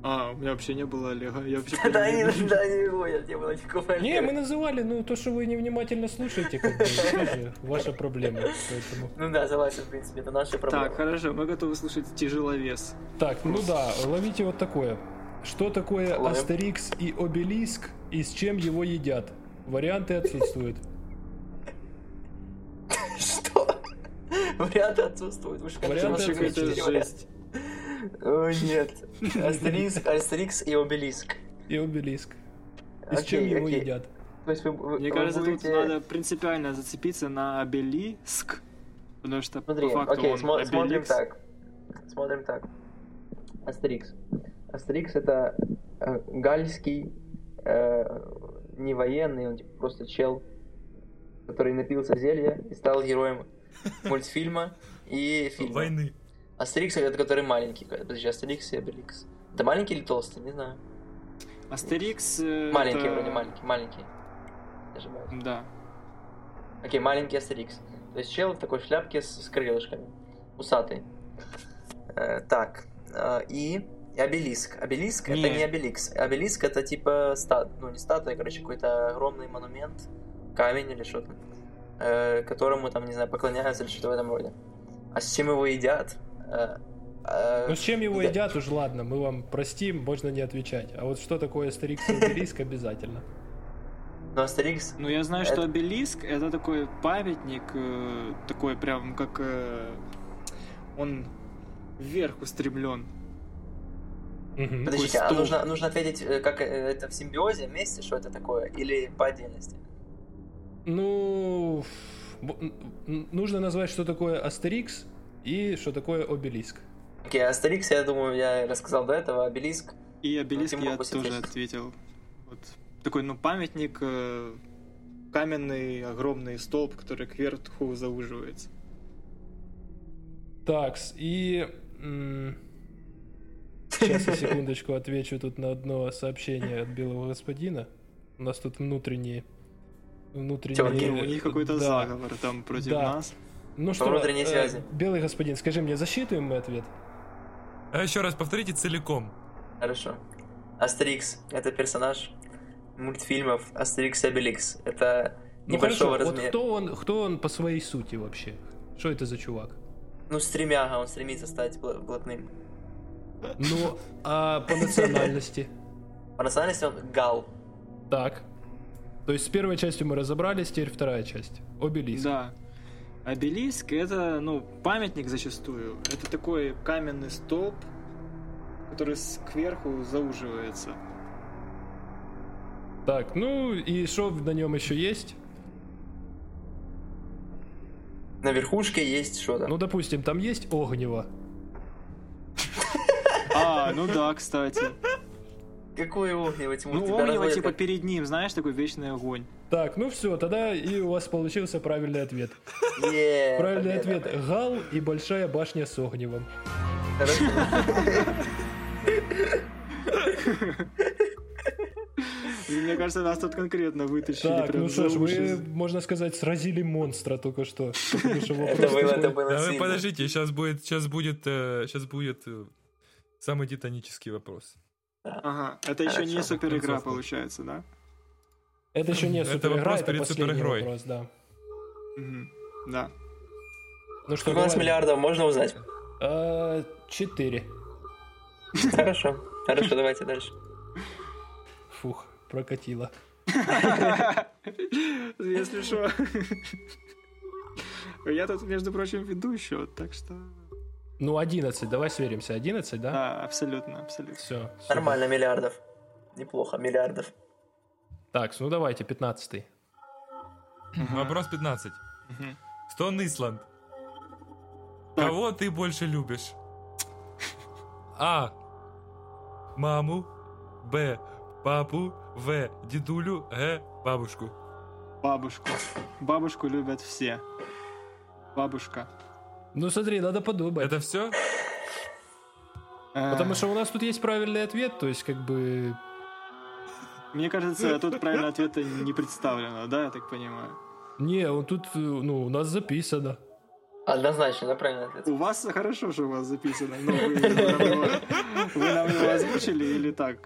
А, у меня вообще не было Олега. Я вообще Да, не, не да, не выходит, не было никакого Не, мы называли, ну, то, что вы невнимательно слушаете, как бы, ваша проблема. Поэтому... Ну да, согласен, в принципе, это наша проблема. Так, хорошо, мы готовы слушать тяжеловес. Так, ну да, ловите вот такое. Что такое Ловим. Астерикс и Обелиск и с чем его едят? Варианты отсутствуют. Что? Варианты отсутствуют. Варианты отсутствуют. жесть. О, нет. Астерикс, Астерикс и Обелиск. И Обелиск. И с чем его едят? То есть вы, вы- Мне вы кажется, будете... тут надо принципиально зацепиться на обелиск. Потому что Смотри, по факту окей, он смо- смотрим обеликс. так. Смотрим так. Астерикс. Астерикс это э, галльский, э, не военный, он типа просто чел, который напился зелья и стал героем мультфильма и фильма. Войны. Астерикс это который маленький. Подожди, Астерикс и Обеликс. Это маленький или толстый? Не знаю. Астерикс... э, Маленький это- вроде, маленький, маленький. Ошибаюсь. Да. Окей, маленький Астерикс. То есть чел в такой шляпке с, с крылышками. Усатый. Э, так. э, и и обелиск. Обелиск это Не. не обеликс. Обелиск это типа стат, ну не статуя, короче, какой-то огромный монумент, камень или что-то, э, которому там, не знаю, поклоняются или что-то в этом роде. А с чем его едят? Э, э, Ну с чем его да. едят, уж ладно, мы вам простим, можно не отвечать. А вот что такое Астерикс и Обелиск обязательно. Но Астерикс... Ну, я знаю, что Это- обелиск это такой памятник, э, такой прям как э, он вверх устремлен. Подождите, а нужно, нужно ответить, э, как э, это в симбиозе вместе, что это такое, или по отдельности? Ну, нужно назвать, что такое Астерикс и что такое Обелиск. Окей, Астерикс, я думаю, я рассказал до этого, Обелиск. И обелиск я тоже ответил. Вот такой, ну, памятник, э, каменный огромный столб, который кверху зауживается. Такс, и... Сейчас я секундочку отвечу тут на одно сообщение от белого господина. У нас тут внутренние... Внутренние... Тёрки. У них какой-то Да. заговор там против Да. нас. Ну что, внутренней э, связи. белый господин, скажи мне, засчитываем мы ответ? А еще раз повторите целиком. Хорошо. Астерикс — это персонаж мультфильмов Астерикс и Обеликс. Это Ну небольшого хорошо, вот размера. кто он, кто он по своей сути вообще? Что это за чувак? Ну, стремяга, он стремится стать бл- блатным. Ну, а по национальности? По национальности он галл. Так. То есть с первой частью мы разобрались, теперь вторая часть. Обелиск. Да. Обелиск это, ну, памятник зачастую. Это такой каменный столб, который кверху зауживается. Так, ну и что на нем еще есть? На верхушке есть что-то. Ну, допустим, там есть огнево. А, ну да, кстати. Какое огнево, Тимур? Ну, огнево типа перед ним, знаешь, такой вечный огонь. Так, ну все, тогда и у вас получился правильный ответ. Е, Правильный победа. ответ. Гал и большая башня с огневом. Мне кажется, нас тут конкретно вытащили. Так, ну что ж, вы, можно сказать, сразили монстра только что. Это было, подождите, сейчас будет, сейчас будет, сейчас будет э, самый титанический вопрос. Ага, это еще не супер игра получается, да? Это еще не Это супер игра, вопрос это перед суперигрой. вопрос, да. Мгм. Да. Ну что, Сколько у нас миллиардов, можно узнать? А, Четыре. Хорошо. Хорошо, давайте дальше. Фух, прокатило. Если что. Я тут, между прочим, веду счет, так что... Ну, 11, давай сверимся. 11, да? Да, абсолютно, абсолютно. Все. Нормально, миллиардов. Неплохо, миллиардов. Так, ну давайте, 15 Вопрос 15. Мгм. Стон Исланд. Кого ты больше любишь? А. Маму. Б. Папу. В. Дедулю. Г. Бабушку. Бабушку. Бабушку любят все. Бабушка. Ну смотри, надо подумать. Это все? Э, Потому что у нас тут есть правильный ответ, то есть как бы... Мне кажется, тут правильного ответа не представлено, да, я так понимаю? Не, он тут, э, ну, у нас записано. Однозначно, да, правильно ответ. У вас хорошо, что у вас записано. Ну, вы, нам его, вы нам его озвучили или так?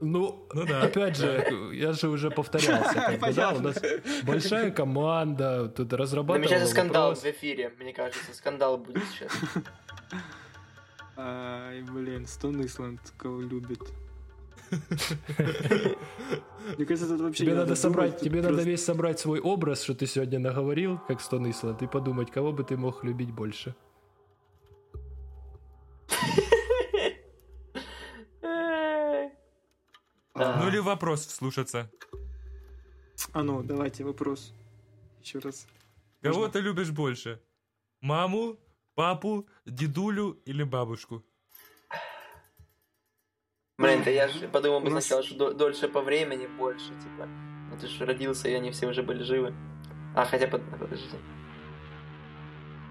Ну, Ну да. опять же, я же уже повторялся. как бы, да, у нас большая команда, тут разрабатывала Намечается скандал вопрос. в эфире, мне кажется. Скандал будет сейчас. Ай, блин, Стон Исланд кого любит. Мне кажется, тут вообще Тебе не надо думать, собрать, тут тебе надо просто- весь собрать свой образ, что ты сегодня наговорил, как Стон Исланд, и подумать, кого бы ты мог любить больше. А, Ну или вопрос вслушаться. А ну, давайте вопрос. Еще раз. Кого Можно? ты любишь больше? Маму, папу, дедулю или бабушку? Блин, да я же подумал бы сначала, что до- дольше по времени больше, типа. Ну ты же родился, и они все уже были живы. А, хотя, под- подожди.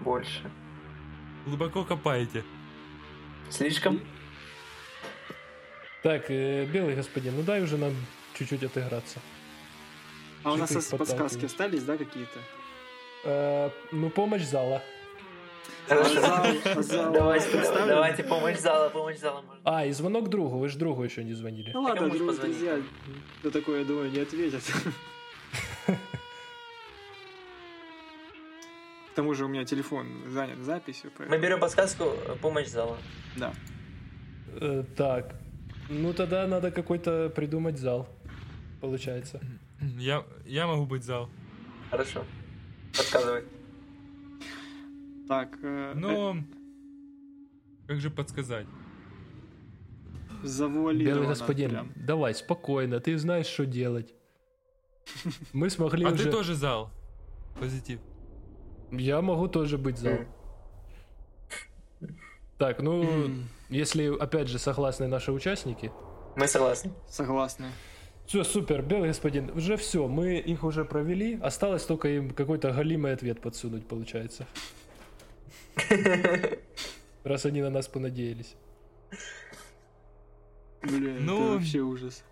Больше. Глубоко копаете. Слишком? Так, э, белый господин, ну дай уже нам чуть-чуть отыграться. А у нас подсказки остались, да, какие-то? Э, ну, помощь зала. Хорошо. зал- зал Давайте, давайте помощь зала, помощь зала можно. А, и звонок другу, вы же другу еще не звонили. Ну а ладно, можешь друг, позвонить. друзья, на такое, я думаю, не ответят. К тому же у меня телефон занят записью, Мы берем подсказку э, помощь зала. Да. Э, так, ну тогда надо какой-то придумать зал, получается. Я, я могу быть зал. Хорошо. Подсказывай. Так, э, Но... Как же подсказать? э, завуалировано Белый господин, прям. давай, спокойно, ты знаешь, что делать. Мы смогли А уже... ты тоже зал. Позитив. Я могу тоже быть зал. Так, ну, если, опять же, согласны наши участники. Мы согласны. Согласны. Все, супер, белый господин, уже все, мы их уже провели. Осталось только им какой-то галимый ответ подсунуть, получается. Раз они на нас понадеялись. Бля, Ну. это вообще ужас.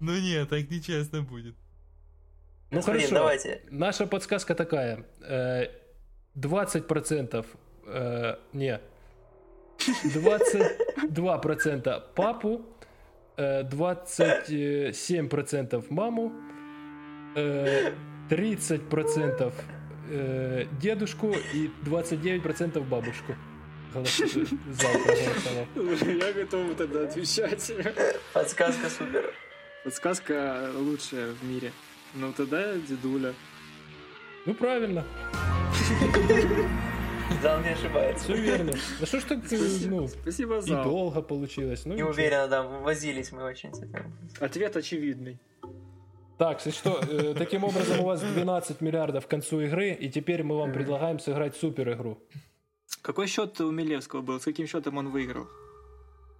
Ну нет, так нечестно будет. Ну хорошо. давайте. Наша подсказка такая. э, 20% э, не. 22% папу, э, 27% маму, э, 30% э, дедушку и 29% бабушку. Зал. Я готов тогда отвечать. Подсказка супер. Подсказка лучшая в мире. Ну тогда дедуля. Ну правильно, Зал не ошибается. все верно. Да что ж так, э, ну, Спасибо и за долго получилось. Ну, Не уверенно, да, возились мы очень с этим. Ответ очевидный. Так, если что, э, таким образом у вас 12 миллиардов к концу игры, и теперь мы вам предлагаем сыграть супер игру. Какой счет у Милевского был? С каким счетом он выиграл?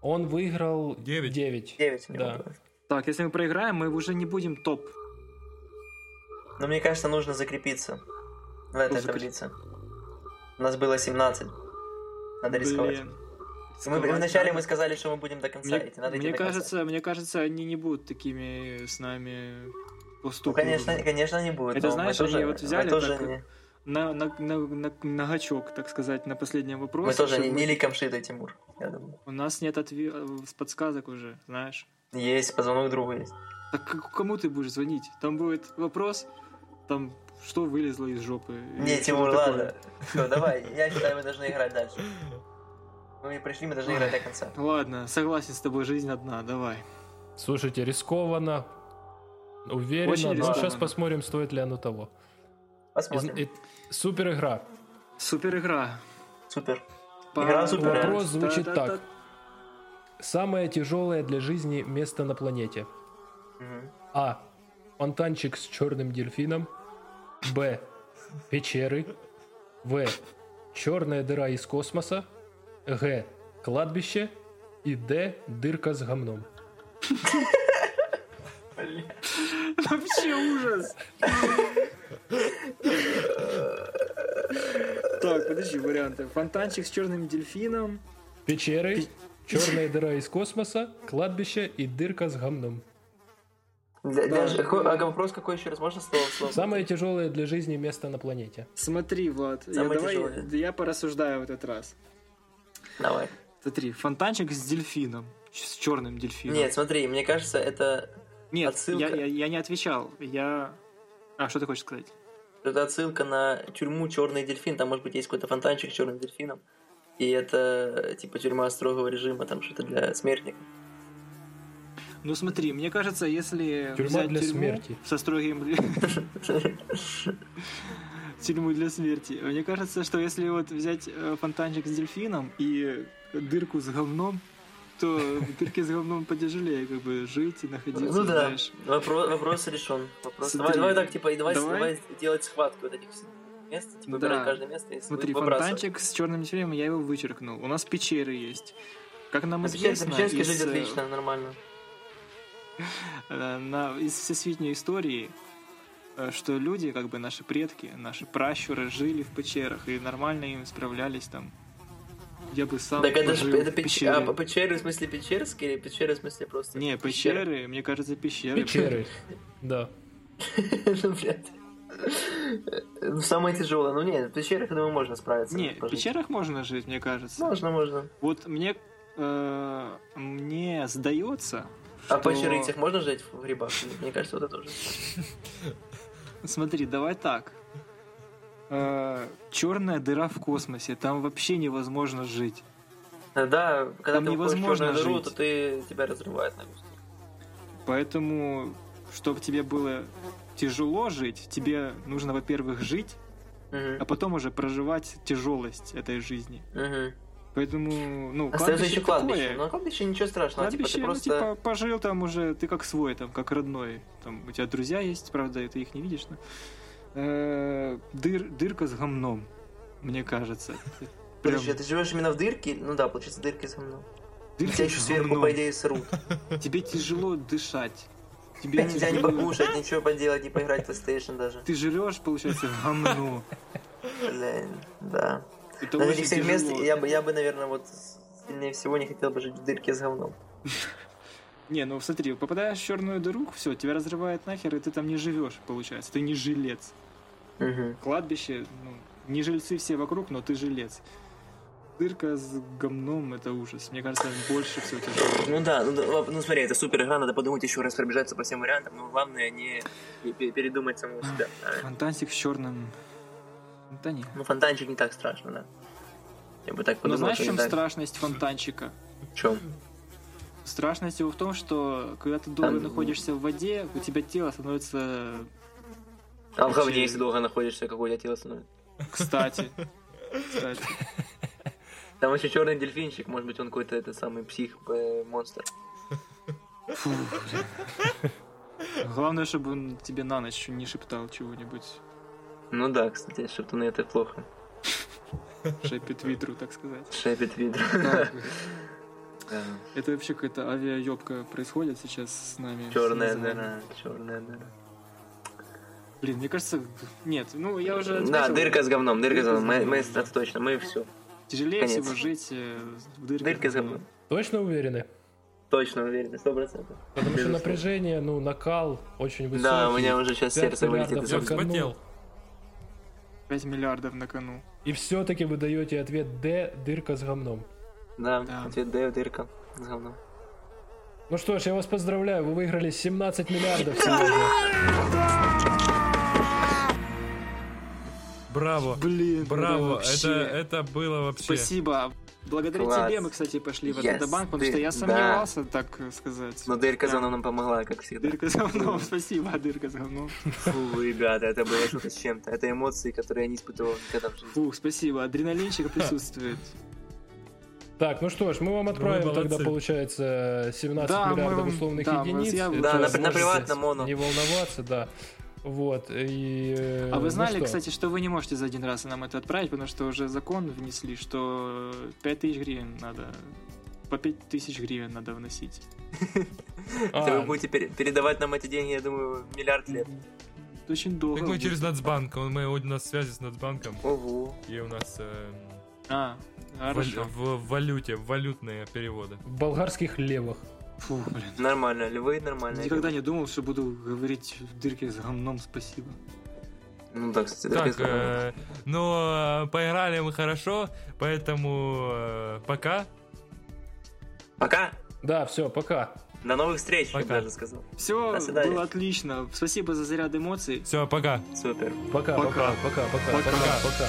Он выиграл Девять. 9. 9 у него Да. было. Так, если мы проиграем, мы уже не будем топ. Но мне кажется, нужно закрепиться в этой Закреп- таблице. У нас было 17. Надо рисковать. Мы, вначале мы сказали, что мы будем до конца Мне, идти. Надо идти мне до конца. кажется, мне кажется, они не будут такими с нами Ну, поступать. конечно, конечно, не будет. Это знаешь, мы тоже, они вот взяли тоже, так, не, На, на, на, на, на гачок, так сказать, на последнем вопросе. мы тоже не, не ликом шиты, Тимур. Я думаю. У нас нет отве- э, подсказок уже, знаешь. Есть, позвонок другу есть. Так кому ты будешь звонить? Там будет вопрос, там что вылезло из жопы. Не, Тимур, ладно. Все, давай. Я считаю, мы должны играть дальше. Мы пришли, мы должны играть до конца. Ладно, согласен с тобой, жизнь одна, давай. Слушайте, рискованно, уверенно, Очень но рискованно. сейчас посмотрим, стоит ли оно того. Посмотрим. и- супер игра. Супер игра. Супер. Игра супер. Вопрос звучит так. Самое тяжелое для жизни место на планете. А. Фонтанчик с черным дельфином. Б. Печеры. В. Черная дыра из космоса. Г. Кладбище. И Д. Дырка с гомном. Вообще ужас. Так, подожди, варианты. Фонтанчик с черным дельфином. Печеры. Черная дыра из космоса. Кладбище и дырка с гомном. Для- какой- а вопрос какой еще раз? Можно слово? слово? Самое тяжелое для жизни место на планете. Смотри, Влад, я, Самое давай, тяжелое. я порассуждаю в этот раз. Давай. Смотри, фонтанчик с дельфином. С черным дельфином. Нет, смотри, мне кажется, это, Нет, отсылка. я, я, я не отвечал. Я... А, что ты хочешь сказать? это отсылка на тюрьму Черный дельфин. Там, может быть, есть какой-то фонтанчик с черным дельфином. И это типа тюрьма строгого режима, там что-то для смертников. Ну смотри, мне кажется, если Тюрьма взять для тюрьму смерти. со строгим... Тюрьму для смерти. Мне кажется, что если вот взять э, фонтанчик с дельфином и дырку с говном, то в дырке с говном потяжелее как бы жить и находиться, Ну да, знаешь. вопрос, вопрос решен. Вопрос. Смотри, Давай, давай так, типа, и давай, давай. давай делать схватку вот этих мест, типа, Да. каждое место и Смотри, фонтанчик с черным дельфином, я его вычеркнул. У нас пещеры есть. Как нам На Печерске известно, Печерске из, жить э, отлично, нормально. э, на, из всесвітньої истории, что люди, как бы наши предки, наши пращуры жили в пещерах и нормально им справлялись там. Я бы сам Так это же это в печ... пещере. а, по- пещеры в смысле печерские или пещеры в смысле просто? Не, пещера? пещеры, мне кажется, пещеры. Печеры. Да. Ну, блядь. Ну, самое тяжелое. Ну, нет, в пещерах, я думаю, можно справиться. Не, в пещерах можно жить, мне кажется. Можно, можно. Вот мне, э, мне сдается, А что- по черыцах можно жить в грибах? Мне кажется, вот это тоже. Смотри, давай так. черная дыра в космосе, там вообще невозможно жить. Да, когда Там ты в невозможно черную дыру, жить. то ты тебя разрывает на куски. Поэтому, чтобы тебе было тяжело жить, тебе нужно, во-первых, жить, Мгм. а потом уже проживать тяжелость этой жизни. Мгм. Поэтому, ну, Остается еще кладбище. такое. Но на кладбище ничего страшного. Кладбище, типа, ты ну, просто... типа, пожил там уже, ты как свой, там, как родной. Там, у тебя друзья есть, правда, ты их не видишь, но... Э, дыр, дырка с гомном, мне кажется. Прям Подожди, а ты живешь именно в дырке? Ну да, получается, дырки со мной. дырка Тебя еще сверху, по идее, срут. Тебе тяжело дышать. Тебе нельзя тяжело- покушать, ничего поделать, не поиграть в PlayStation даже. Ты жрешь, получается, говно. Блин, да. Это На очень мест тяжело. я бы, я бы, наверное, вот сильнее всего не хотел бы жить в дырке с говном. Не, ну смотри, попадаешь в черную дыру, все, тебя разрывает нахер, и ты там не живешь, получается. Ты не жилец. Мгм. Кладбище, ну, не жильцы все вокруг, но ты жилец. Дырка с говном это ужас. Мне кажется, больше всего тяжело. Ну да, ну, ну смотри, это супер игра, надо подумать еще раз, пробежаться по всем вариантам, но главное не пе- передумать самого себя. Фонтанчик с черным. Да не. Ну фонтанчик не так страшно, да. Я бы так Но подумал, знаешь, в чем так. страшность фонтанчика? В чем? Страшность его в том, что когда ты долго Там- находишься в воде, у тебя тело становится... А в говне, если долго находишься, какое у тебя тело становится? Кстати. Кстати. Там еще черный дельфинчик, может быть, он какой-то этот самый псих, э. Фу. Главное, чтобы он тебе на ночь не шептал чего-нибудь. Ну да, кстати, шептуны это плохо. Шепит ветру, так сказать. Шепит Да. Это вообще какая-то авиаёбка происходит сейчас с нами. Черная дыра, черная дыра. Блин, мне кажется, нет, ну я уже Да, дырка с говном, дырка с говном. Мы, это точно, мы все. Тяжелее конец. всего жить э, в дырке. Дырка с говном. Точно уверены? Точно уверен, сто процентов. Потому что напряжение, ну, накал очень высокий. Да, у меня уже сейчас сердце вылетит из вспотел. 5 миллиардов на кону. И все-таки вы даете ответ Д, дырка с говном. Да, Да. ответ Д, дырка с говном. Ну что ж, я вас поздравляю, вы выиграли 17 миллиардов сегодня. Браво. Блин, Браво. вообще. Это, это было вообще... Спасибо. Благодаря Класс. тебе мы, кстати, пошли в Yes, этот банк, потому ты- что я да. сомневался, так сказать. Но дырка Да. говном нам помогла, как всегда. Дырка с говном, спасибо, дырка с говном. Фу, ребята, это было что-то с чем-то. Это эмоции, которые я не испытывал никогда в жизни. Фух, спасибо, адреналинчик присутствует. Так, ну что ж, мы вам отправим молодцы. тогда, получается, 17 Да, мы миллиардов вам- условных да, единиц. я- Да, на- на приватном моно. Не волноваться, да. Вот, и... э, А вы ну знали, что? кстати, что вы не можете за один раз нам это отправить, потому что уже закон внесли, что 5000 гривен надо... По 5000 гривен надо вносить. А, Это вы будете пере- передавать нам эти деньги, я думаю, миллиард лет. Это очень долго. Так мы через Нацбанк. Мы у нас связи с Нацбанком. Ого. И у нас э, А, хорошо. в валюте, валютные переводы. в болгарских левах. Фу, блин. Нормально, львы нормально. Никогда не думал, что буду говорить в дырке с говном спасибо. Ну да, кстати, дырка Так, э, но э, поиграли мы хорошо, поэтому э, пока. Пока. Да, все, пока. До новых встреч, я бы Пока. даже сказал. Все, До свидания. было отлично. Спасибо за заряд эмоций. Все, пока. Пока, Пока. пока, пока, пока, Пока. пока, пока.